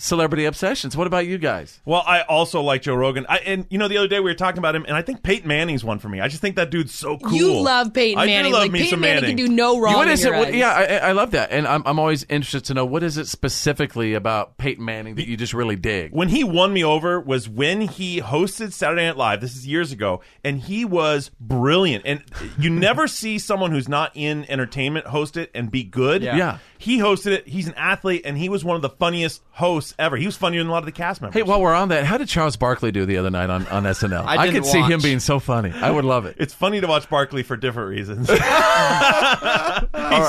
celebrity obsessions. What about you guys? Well, I also like Joe Rogan. I, and you know, the other day we were talking about him, and I think Peyton Manning's one for me. I just think that dude's so cool. You love Peyton I Manning. do love like me Peyton some Manning, Manning. can do no wrong. what in your it? What, eyes. yeah, I, I love that, and I'm, I'm always interested to know what is it specifically about Peyton Manning that you just really dig. when he won me over was when he hosted Saturday Night Live. This is years ago, and he was brilliant. And you never see someone who's not in entertainment host it and be good. Yeah. Yeah. He hosted it. He's an athlete, and he was one of the funniest hosts ever. He was funnier than a lot of the cast members. Hey, while we're on that, how did Charles Barkley do the other night on, on SNL? I could didn't see him being so funny. I would love it. It's funny to watch Barkley for different reasons. He's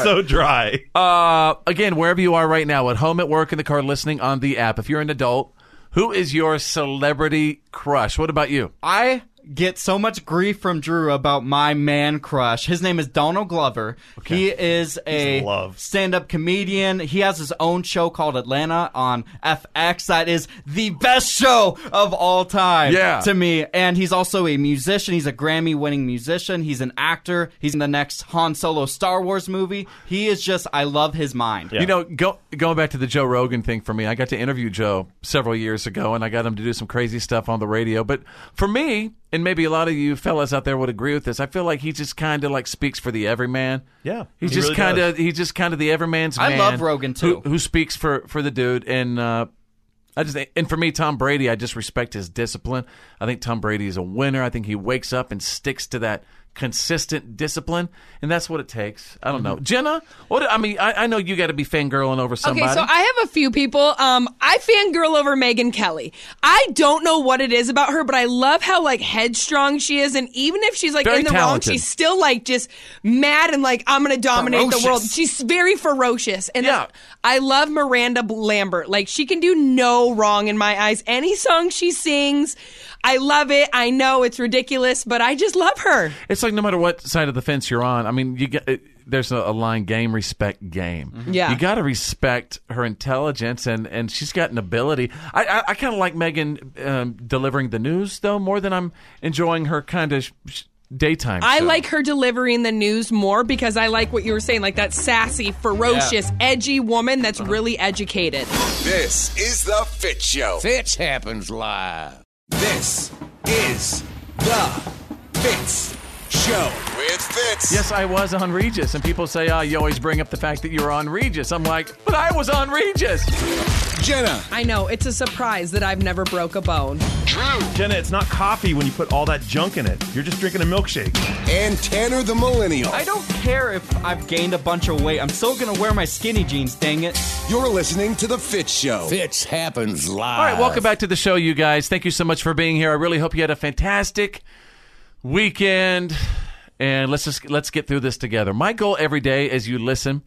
so dry. Uh, again, wherever you are right now, at home, at work, in the car, listening on the app. If you're an adult, who is your celebrity crush? What about you? I get so much grief from Drew about my man crush. His name is Donald Glover. He is a stand-up comedian. He has his own show called Atlanta on FX. That is the best show of all time Yeah. to me. And he's also a musician. He's a Grammy-winning musician. He's an actor. He's in the next Han Solo Star Wars movie. He is just I love his mind. You know, go, going back to the Joe Rogan thing for me, I got to interview Joe several years ago, and I got him to do some crazy stuff on the radio. But for me, and maybe a lot of you fellas out there would agree with this. I feel like he just kind of like speaks for the everyman. Yeah, he's he just really kind of he's just kind of the everyman's I man. love Rogan, too. Who, who speaks for for the dude and. uh I just and for me, Tom Brady, I just respect his discipline. I think Tom Brady is a winner. I think he wakes up and sticks to that consistent discipline, and that's what it takes. I don't know, Jenna. What I mean, I, I know you got to be fangirling over somebody. Okay, so I have a few people. Um, I fangirl over Megyn Kelly. I don't know what it is about her, but I love how like headstrong she is, and even if she's like Very in the wrong, she's still like just mad and like I'm gonna dominate the world. She's very ferocious, and that's- I love Miranda Lambert. Like she can do no wrong in my eyes. Any song she sings, I love it. I know it's ridiculous, but I just love her. It's like no matter what side of the fence you're on. I mean, you get there's a, a line: game, respect, game. Yeah. you got to respect her intelligence, and and she's got an ability. I I, I kind of like Megan um, delivering the news though more than I'm enjoying her kind of sh- sh- daytime. I show. like her delivering the news more because I like what you were saying, like that sassy, ferocious, edgy woman that's really educated. This is the Fitz Show. Fitz happens live. This is the Fitz Show with Fitz. Yes, I was on Regis, and people say, "Oh, you always bring up the fact that you were on Regis." I'm like, "But I was on Regis." Jenna. I know it's a surprise that I've never broke a bone. True. Jenna, it's not coffee when you put all that junk in it. You're just drinking a milkshake. And Tanner the Millennial. I don't care if I've gained a bunch of weight. I'm still gonna wear my skinny jeans. Dang it! You're listening to the Fitz Show. Fitz happens live. All right, welcome back to the show, you guys. Thank you so much for being here. I really hope you had a fantastic weekend, and let's just let's get through this together. My goal every day, as you listen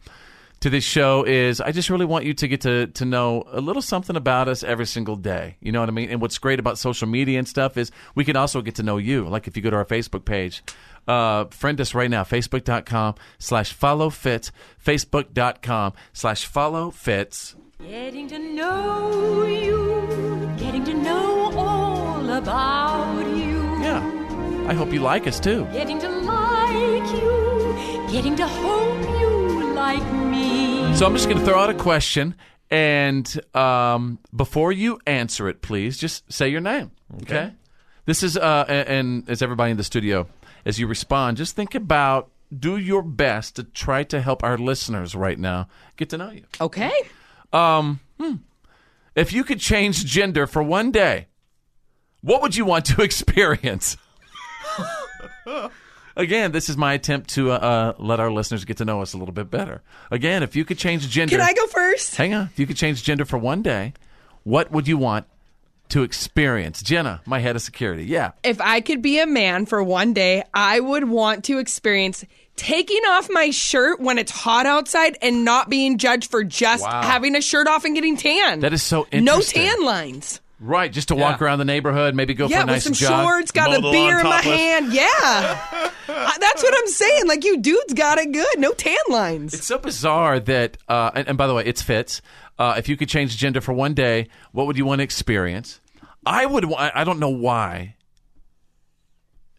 to this show, is I just really want you to get to to know a little something about us every single day. You know what I mean? And what's great about social media and stuff is we can also get to know you. Like if you go to our Facebook page. Uh, friend us right now, facebook.com slash follow Fitz, facebook.com slash follow Fitz. Getting to know you, getting to know all about you. Yeah. I hope you like us too. Getting to like you, getting to hope you like me. So I'm just going to throw out a question, and um, before you answer it, please just say your name. Okay. This is uh, a- and as everybody in the studio, as you respond, just think about, do your best to try to help our listeners right now get to know you. Okay. Um, hmm. if you could change gender for one day, what would you want to experience? Again, this is my attempt to uh, uh, let our listeners get to know us a little bit better. Again, if you could change gender, Can I go first? Hang on. If you could change gender for one day, what would you want to experience? Jenna, my head of security. Yeah. If I could be a man for one day, I would want to experience taking off my shirt when it's hot outside and not being judged for just Wow. having a shirt off and getting tan. That is so no interesting. tan lines. Right. Just to walk around the neighborhood, maybe go yeah, for a nice with some jog. shorts, got a beer in my hand. Yeah, I- that's what I'm saying. Like you dudes got it good. No tan lines. It's so bizarre that, uh, and, and by the way, it's Fitz. Uh, if you could change gender for one day, what would you want to experience? I would. I don't know why,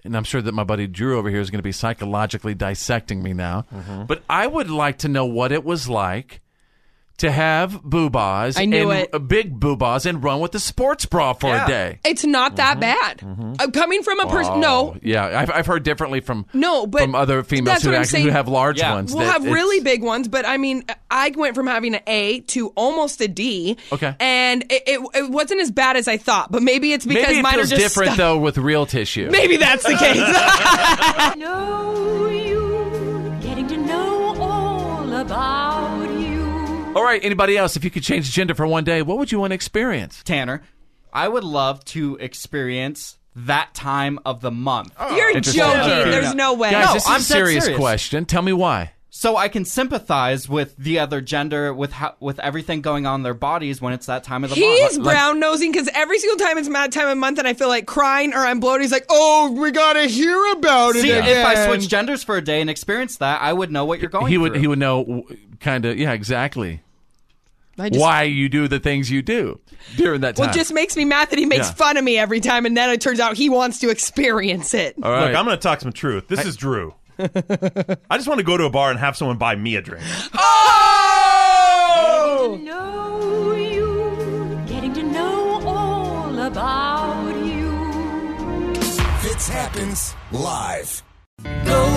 and I'm sure that my buddy Drew over here is going to be psychologically dissecting me now. Mm-hmm. But I would like to know what it was like to have boobas. I knew and, it. uh, big boobas and run with the sports bra for a day. It's not that bad. Uh, coming from a person, no, Oh, yeah, I've, I've heard differently from No, but from other females that's who what I'm actually who saying. have large Yeah. ones. We'll that have it's- really big ones, but I mean, I went from having an A to almost a D. Okay. and it, it, it wasn't as bad as I thought. But maybe it's because Maybe it mine feels are just different stuck- though with real tissue. Maybe that's the case. know you, right, anybody else? If you could change gender for one day, what would you want to experience? Tanner, I would love to experience that time of the month. Oh, you're Interesting. joking. There's no way. Guys, No, this is I'm a dead serious, serious. question. Tell me why. So I can sympathize with the other gender with how, with everything going on in their bodies when it's that time of the month. He's brown nosing because every single time it's mad time of month and I feel like crying or I'm bloated, he's like, "Oh, we gotta hear about it See, if I switch genders for a day and experience that, I would know what you're going he would through. he would know kind of yeah exactly I just- why you do the things you do during that time. Well, it just makes me mad that he makes Yeah. fun of me every time, and then it turns out he wants to experience it. All right. Look, I'm going to talk some truth. This is Drew. I just want to go to a bar and have someone buy me a drink. Oh! Getting to know you, getting to know all about you. Fitz happens live. Go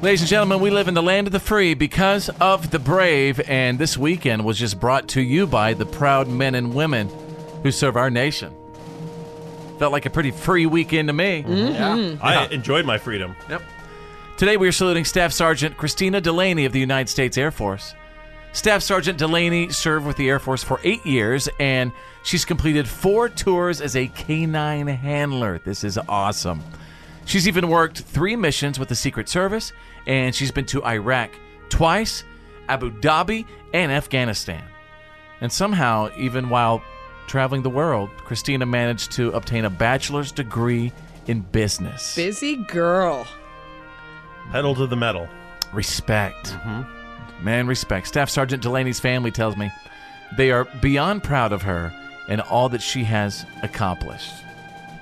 Ladies and gentlemen, we live in the land of the free because of the brave, and this weekend was just brought to you by the proud men and women who serve our nation. Felt like a pretty free weekend to me. Mm-hmm. Yeah. I enjoyed my freedom. Yep. Today we are saluting Staff Sergeant Christina Delaney of the United States Air Force. Staff Sergeant Delaney served with the Air Force for eight years, and she's completed four tours as a canine handler. This is awesome. She's even worked three missions with the Secret Service, and she's been to Iraq twice, Abu Dhabi, and Afghanistan. And somehow, even while traveling the world, Christina managed to obtain a bachelor's degree in business. Busy girl. Pedal to the metal. Respect. Mm-hmm. Man, respect. Staff Sergeant Delaney's family tells me they are beyond proud of her and all that she has accomplished.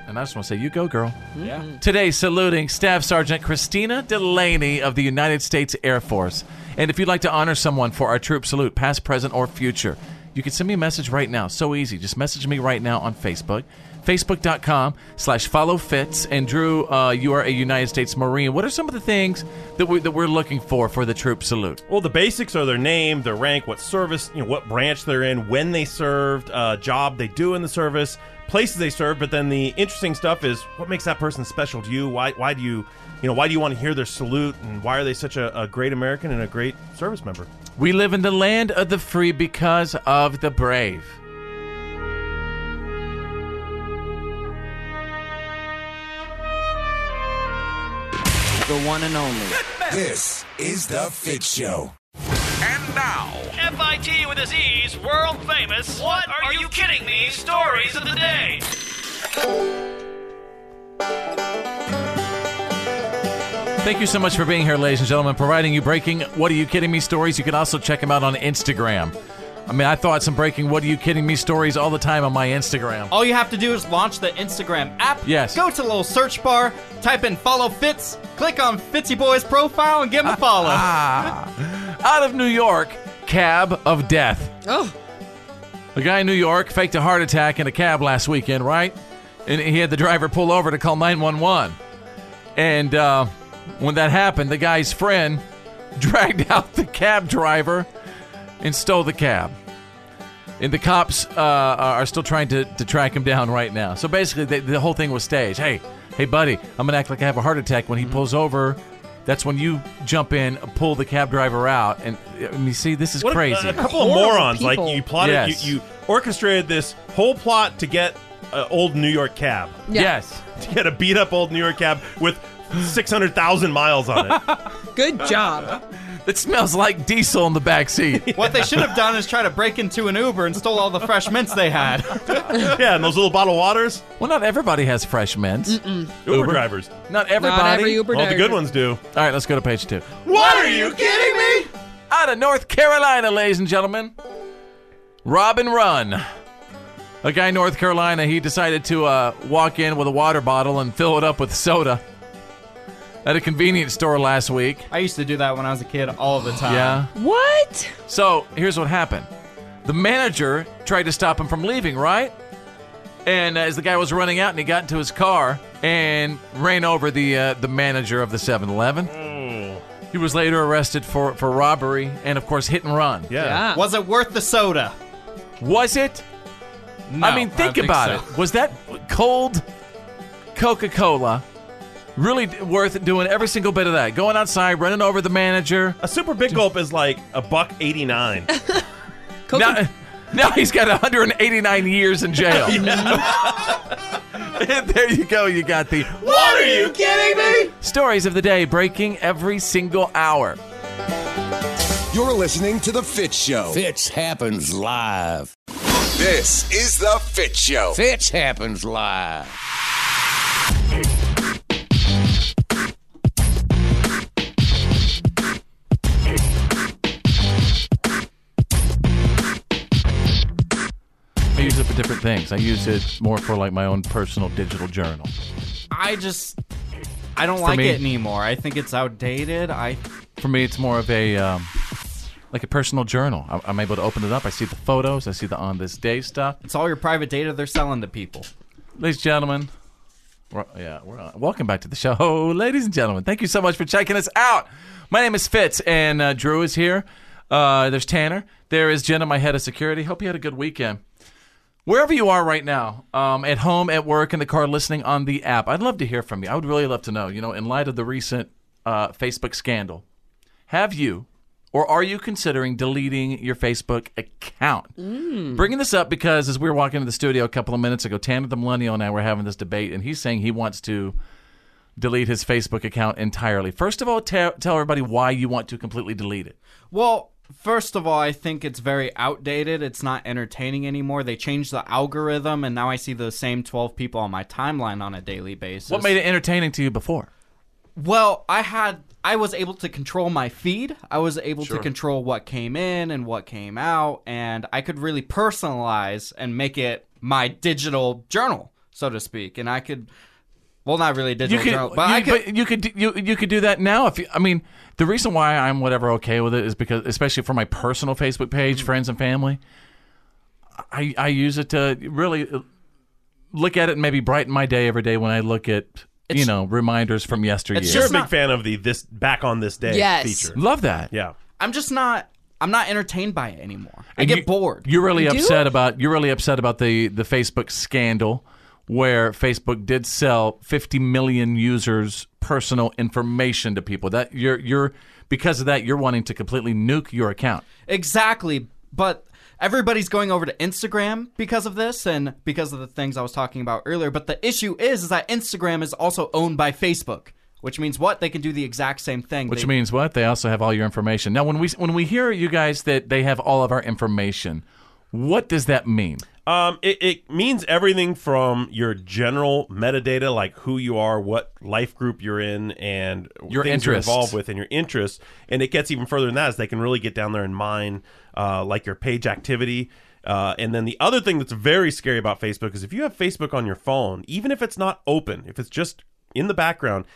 And I just want to say, you go, girl. Yeah. Mm-hmm. Today, saluting Staff Sergeant Christina Delaney of the United States Air Force. And if you'd like to honor someone for our troop salute, past, present, or future, you can send me a message right now. So easy. Just message me right now on Facebook. Facebook.com slash follow Fitz. And Drew, uh, you are a United States Marine. What are some of the things that, we, that we're looking for for the troop salute? Well, the basics are their name, their rank, what service, you know, what branch they're in, when they served, uh, job they do in the service, places they served. But then the interesting stuff is what makes that person special to you. Why? Why do you, you know, why do you want to hear their salute, and why are they such a, a great American and a great service member? We live in the land of the free because of the brave. The one and only. This is the Fitz Show. And now, Fitz with a Z's world famous. What are you kidding me? Stories of the day. Thank you so much for being here, ladies and gentlemen, providing you breaking What Are You Kidding Me stories. You can also check them out on Instagram. I mean, I thought some breaking What Are You Kidding Me stories all the time on my Instagram. All you have to do is launch the Instagram app. Yes. Go to the little search bar, type in follow Fitz, click on Fitzy Boy's profile, and give him a follow. Ah. Out of New York, cab of death. Oh. A guy in New York faked a heart attack in a cab last weekend, right? And he had the driver pull over to call 911. And uh, when that happened, the guy's friend dragged out the cab driver and stole the cab. And the cops uh, are still trying to, to track him down right now. So basically, they, the whole thing was staged. Hey, hey, buddy, I'm gonna act like I have a heart attack. When he pulls over, that's when you jump in, pull the cab driver out, and, and you see this is What crazy. A, couple of morons. Like you plotted, Yes. you, you orchestrated this whole plot to get an old New York cab. Yeah. Yes. To get a beat up old New York cab with six hundred thousand miles on it. Good job. It smells like diesel in the back seat. What they should have done is try to break into an Uber and stole all the fresh mints they had. yeah, and those little bottled waters. Well, not everybody has fresh mints. Uber, drivers. Not everybody. every Uber Well, the driver. good ones do. All right, let's go to page two. What are you kidding me? Out of North Carolina, ladies and gentlemen. Robin Run. A guy in North Carolina, he decided to uh, walk in with a water bottle and fill it up with soda at a convenience store last week. I used to do that when I was a kid all the time. Yeah. What? So here's what happened the manager tried to stop him from leaving, right? And as the guy was running out and he got into his car and ran over the uh, the manager of the 7 Eleven. He was later arrested for, for robbery and, of course, hit and run. Yeah. Was it worth the soda? Was it? No, I mean, think don't about so. it. Was that cold Coca Cola Really worth doing every single bit of that. Going outside, running over the manager. A super big gulp is like a buck eighty nine. Now, now he's got 189 years in jail. there you go. You got the What are you kidding me? stories of the day breaking every single hour. You're listening to The Fitz Show. Fitz happens live. This is The Fitz Show. Fitz happens live. Different things. I use it more for like my own personal digital journal. I just I don't For like me- it anymore. I think it's outdated. I For me, it's more of a um, like a personal journal. I'm, I'm able to open it up. I see the photos. I see the on this day stuff. it's all your private data they're selling to people. Ladies and gentlemen, we're, yeah, we're on. welcome back to the show, ladies and gentlemen. Thank you so much for checking us out. My name is Fitz, and uh, Drew is here. Uh, there's Tanner. There is Jenna, my head of security. Hope you had a good weekend. Wherever you are right now, um, at home, at work, in the car, listening on the app, I'd love to hear from you. I would really love to know. You know, in light of the recent uh, Facebook scandal, have you or are you considering deleting your Facebook account? Bringing this up because as we were walking into the studio a couple of minutes ago, Tanner the Millennial and I were having this debate, and he's saying he wants to delete his Facebook account entirely. First of all, tell tell everybody why you want to completely delete it. Well, first of all, I think it's very outdated. It's not entertaining anymore. They changed the algorithm, and now I see the same 12 people on my timeline on a daily basis. What made it entertaining to you before? Well, I had I was able to control my feed. I was able Sure. to control what came in and what came out, and I could really personalize and make it my digital journal, so to speak. And I could, well, not really digital you could, journal, but you, I could. but you could you you could do that now. If you, I mean, the reason why I'm whatever okay with it is because, especially for my personal Facebook page, Mm. friends and family, I I use it to really look at it and maybe brighten my day every day when I look at you know reminders from yesteryear. You're a big fan of the this back on this day Yes. feature. Love that. Yeah. I'm just not. I'm not entertained by it anymore. I And get you- bored. You're really You do? upset about you're really upset about the the Facebook scandal where Facebook did sell 50 million users personal information to people. That you're you're because of that you're wanting to completely nuke your account. Exactly. But everybody's going over to Instagram because of this and because of the things I was talking about earlier. But the issue is, is that Instagram is also owned by Facebook, which means what? They can do the exact same thing. Which They- means what? They also have all your information. Now when we when we hear you guys that they have all of our information, what does that mean? Um, it, it means everything from your general metadata, like who you are, what life group you're in, and Your things you're interests. involved with, and your interests. And it gets even further than that, is they can really get down there and mine, uh, like your page activity. Uh, and then the other thing that's very scary about Facebook is if you have Facebook on your phone, even if it's not open, if it's just in the background,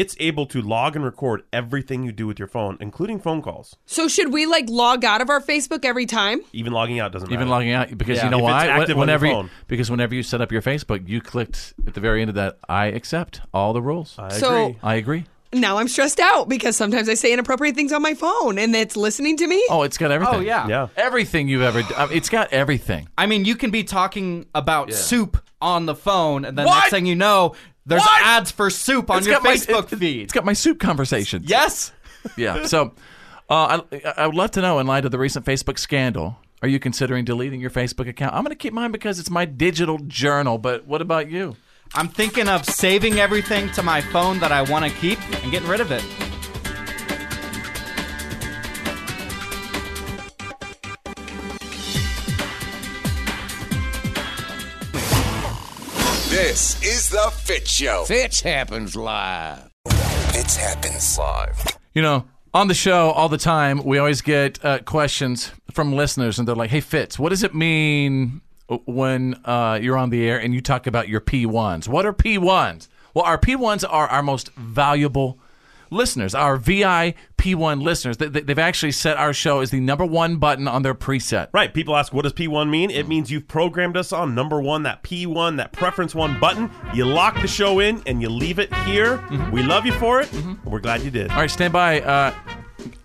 it's able to log and record everything you do with your phone, including phone calls. So should we like log out of our Facebook every time? Even logging out doesn't matter. Even logging out because Yeah. you know If why? It's active whenever on your you, phone. because whenever you set up your Facebook, you clicked at the very end of that. I accept all the rules. I So- agree. I agree. Now I'm stressed out because sometimes I say inappropriate things on my phone and it's listening to me. Oh, it's got everything. Oh, yeah. Yeah. Everything you've ever. I mean, uh, It's got everything. I mean, you can be talking about Yeah. soup on the phone, and then What? next thing you know, there's What? ads for soup on It's your got my- Facebook it- feed. It's got my soup conversations. Yes. Yeah. So, uh, I, I would love to know, in light of the recent Facebook scandal, are you considering deleting your Facebook account? I'm going to keep mine because it's my digital journal. But what about you? I'm thinking of saving everything to my phone that I want to keep and getting rid of it. This is The Fitz Show. Fitz happens live. Fitz happens live. You know, on the show all the time, we always get uh, questions from listeners, and they're like, "Hey, Fitz, what does it mean when uh, you're on the air and you talk about your P1s? What are P1s?" Well, our P1s are our most valuable listeners, our vip p1 listeners. They, they- they've actually set our show as the number one button on their preset. Right. People ask, what does P1 mean? It means you've programmed us on number one, that P1, that preference one button. You lock the show in and you leave it here. We love you for it. and We're glad you did. All right, stand by. Uh,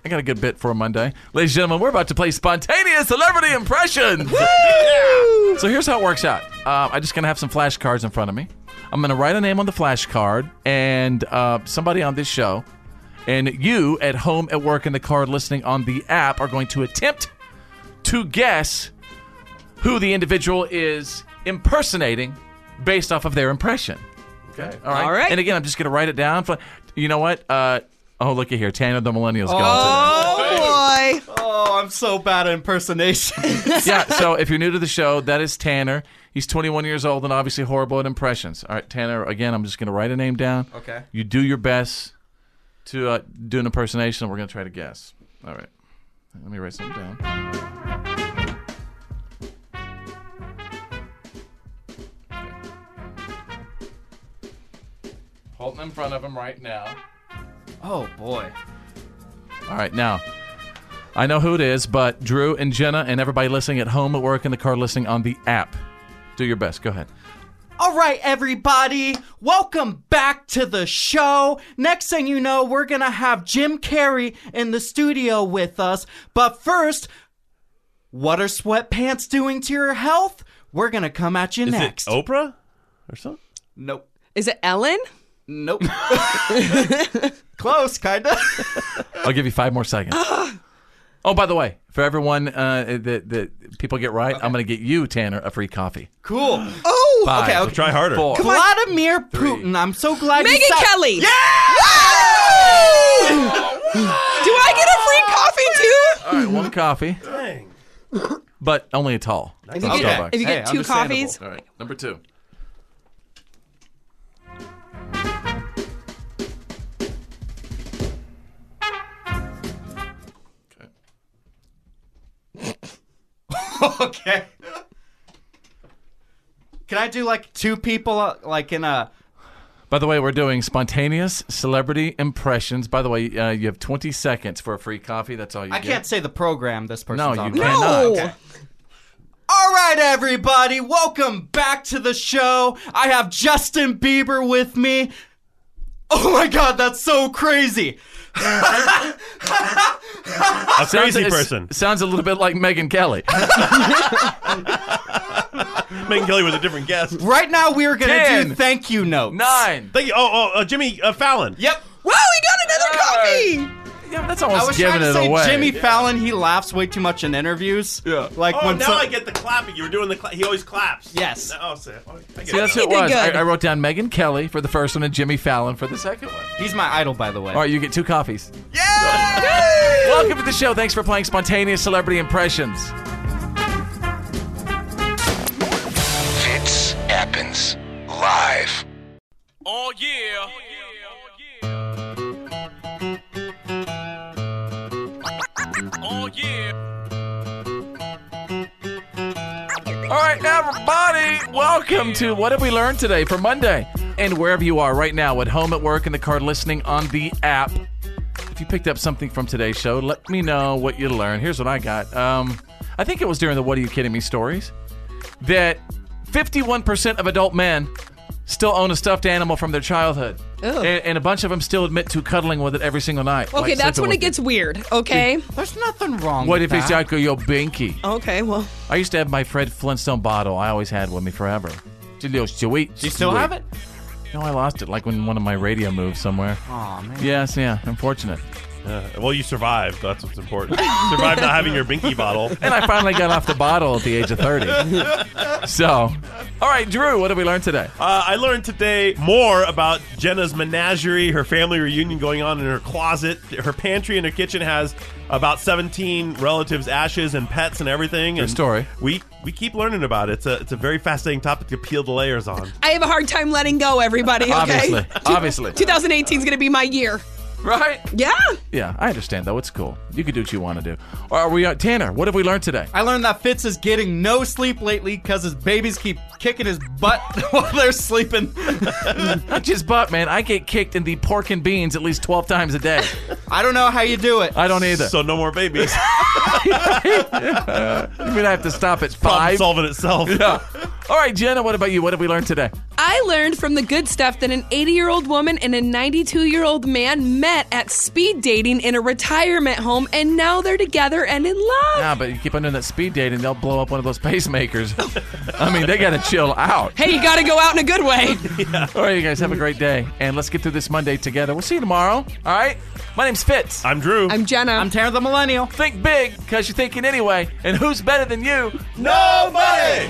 I got a good bit for a Monday. Ladies and gentlemen, we're about to play spontaneous celebrity impressions. So here's how it works out. Uh, I just going to have some flashcards in front of me. I'm going to write a name on the flashcard, and uh, somebody on this show, and you at home, at work, in the car, listening on the app, are going to attempt to guess who the individual is impersonating based off of their impression. Okay. All right. All right. And again, I'm just going to write it down. For, you know what? Uh, oh, look at here. Tanner the Millennial's gone Oh boy. Oh, I'm so bad at impersonation. today. yeah. So if you're new to the show, that is Tanner. He's 21 years old and obviously horrible at impressions. All right, Tanner, again, I'm just going to write a name down. Okay. You do your best to uh, do an impersonation, and we're going to try to guess. All right. Let me write something down. Holding in front of him right now. Oh boy. All right, now I know who it is, but Drew and Jenna and everybody listening at home, at work, in the car, listening on the app, do your best. Go ahead. All right, everybody, welcome back to the show. Next thing you know, we're gonna have Jim Carrey in the studio with us. But first, what are sweatpants doing to your health? We're gonna come at you Is next. it Oprah or something? Nope. Is it Ellen? Nope. Close, kinda. I'll give you five more seconds. oh, by the way, for everyone uh, that, that people get right, I'm going to get you, Tanner, a free coffee. Cool. Oh, Five. Okay, okay. Try harder. Four. Vladimir Putin. I'm so glad you Megyn said- Kelly. Yeah! Do I get a free coffee too? All right, one coffee, Dang. but only a tall. If you get, Starbucks. if you Hey, two understandable. coffees, All right, number two. okay. Can I do like two people uh, like in a By the way, we're doing spontaneous celebrity impressions. By the way, uh, you have 20 seconds for a free coffee. That's all you I get. can't say the program this person's No, you on. cannot. no. Okay. All right, everybody, welcome back to the show. I have Justin Bieber with me. Oh my god, that's so crazy. A crazy it's- person. Sounds a little bit like Megyn Kelly. Megyn Kelly was a different guest. Right now, we are gonna Ten. do thank you notes. Nine. Thank you. Oh, oh uh, Jimmy uh, Fallon. Yep. Wow, we got another coffee. Yeah, that's I almost was trying giving to it say away. Jimmy Fallon. He laughs way too much in interviews. Yeah. Like Oh, when now some- I get the clapping. You were doing the. Cla- he always claps. Yes. Oh, so, oh, I get See, that's it. who it did was. I, good. I wrote down Megyn Kelly for the first one and Jimmy Fallon for the second one. He's my idol, by the way. All right, you get two coffees. Yeah! Welcome to the show. Thanks for playing spontaneous celebrity impressions. Fitz happens live. Oh yeah. Everybody, welcome to What Have We Learned Today for Monday. And wherever you are right now, at home, at work, in the car, listening on the app, if you picked up something from today's show, let me know what you learned. Here's what I got. Um, I think it was during the What Are You Kidding Me stories that 51% of adult men still own a stuffed animal from their childhood. And, and a bunch of them still admit to cuddling with it every single night. Okay, like that's when it with gets weird. Okay. There's nothing wrong. What with if it's that. like your binky? Okay. Well, I used to have my Fred Flintstone bottle. I always had with me forever. It's a little sweet. Do you still sweet. have it? No, I lost it, like when one of my radio moved somewhere. Oh man. Yes, yeah, unfortunate. Uh, well, you survived. That's what's important. survived not having your binky bottle. And I finally got off the bottle at the age of 30. So, all right, Drew, what did we learn today? Uh, I learned today more about Jenna's menagerie, her family reunion going on in her closet. Her pantry and her kitchen has about 17 relatives' ashes and pets and everything. and story. We we keep learning about it. It's a it's a very fascinating topic to peel the layers on. I have a hard time letting go. Everybody. Okay. Obviously, obviously. 2018 is going to be my year. Right? Yeah. Yeah, I understand, though. It's cool. You can do what you want to do. Or are we, uh, Tanner, what have we learned today? I learned that Fitz is getting no sleep lately because his babies keep kicking his butt while they're sleeping. Not just butt, man. I get kicked in the pork and beans at least 12 times a day. I don't know how you do it. I don't either. So no more babies. you mean I have to stop at Problem five? solving itself. Yeah. All right, Jenna, what about you? What did we learn today? I learned from the good stuff that an 80 year old woman and a 92 year old man met at speed dating in a retirement home, and now they're together and in love. Yeah, but you keep on doing that speed dating, they'll blow up one of those pacemakers. I mean, they got to chill out. Hey, you got to go out in a good way. All right, you guys have a great day, and let's get through this Monday together. We'll see you tomorrow. All right. My name's Fitz. I'm Drew. I'm Jenna. I'm Tanner the Millennial. Think big, because you're thinking anyway. And who's better than you? Nobody!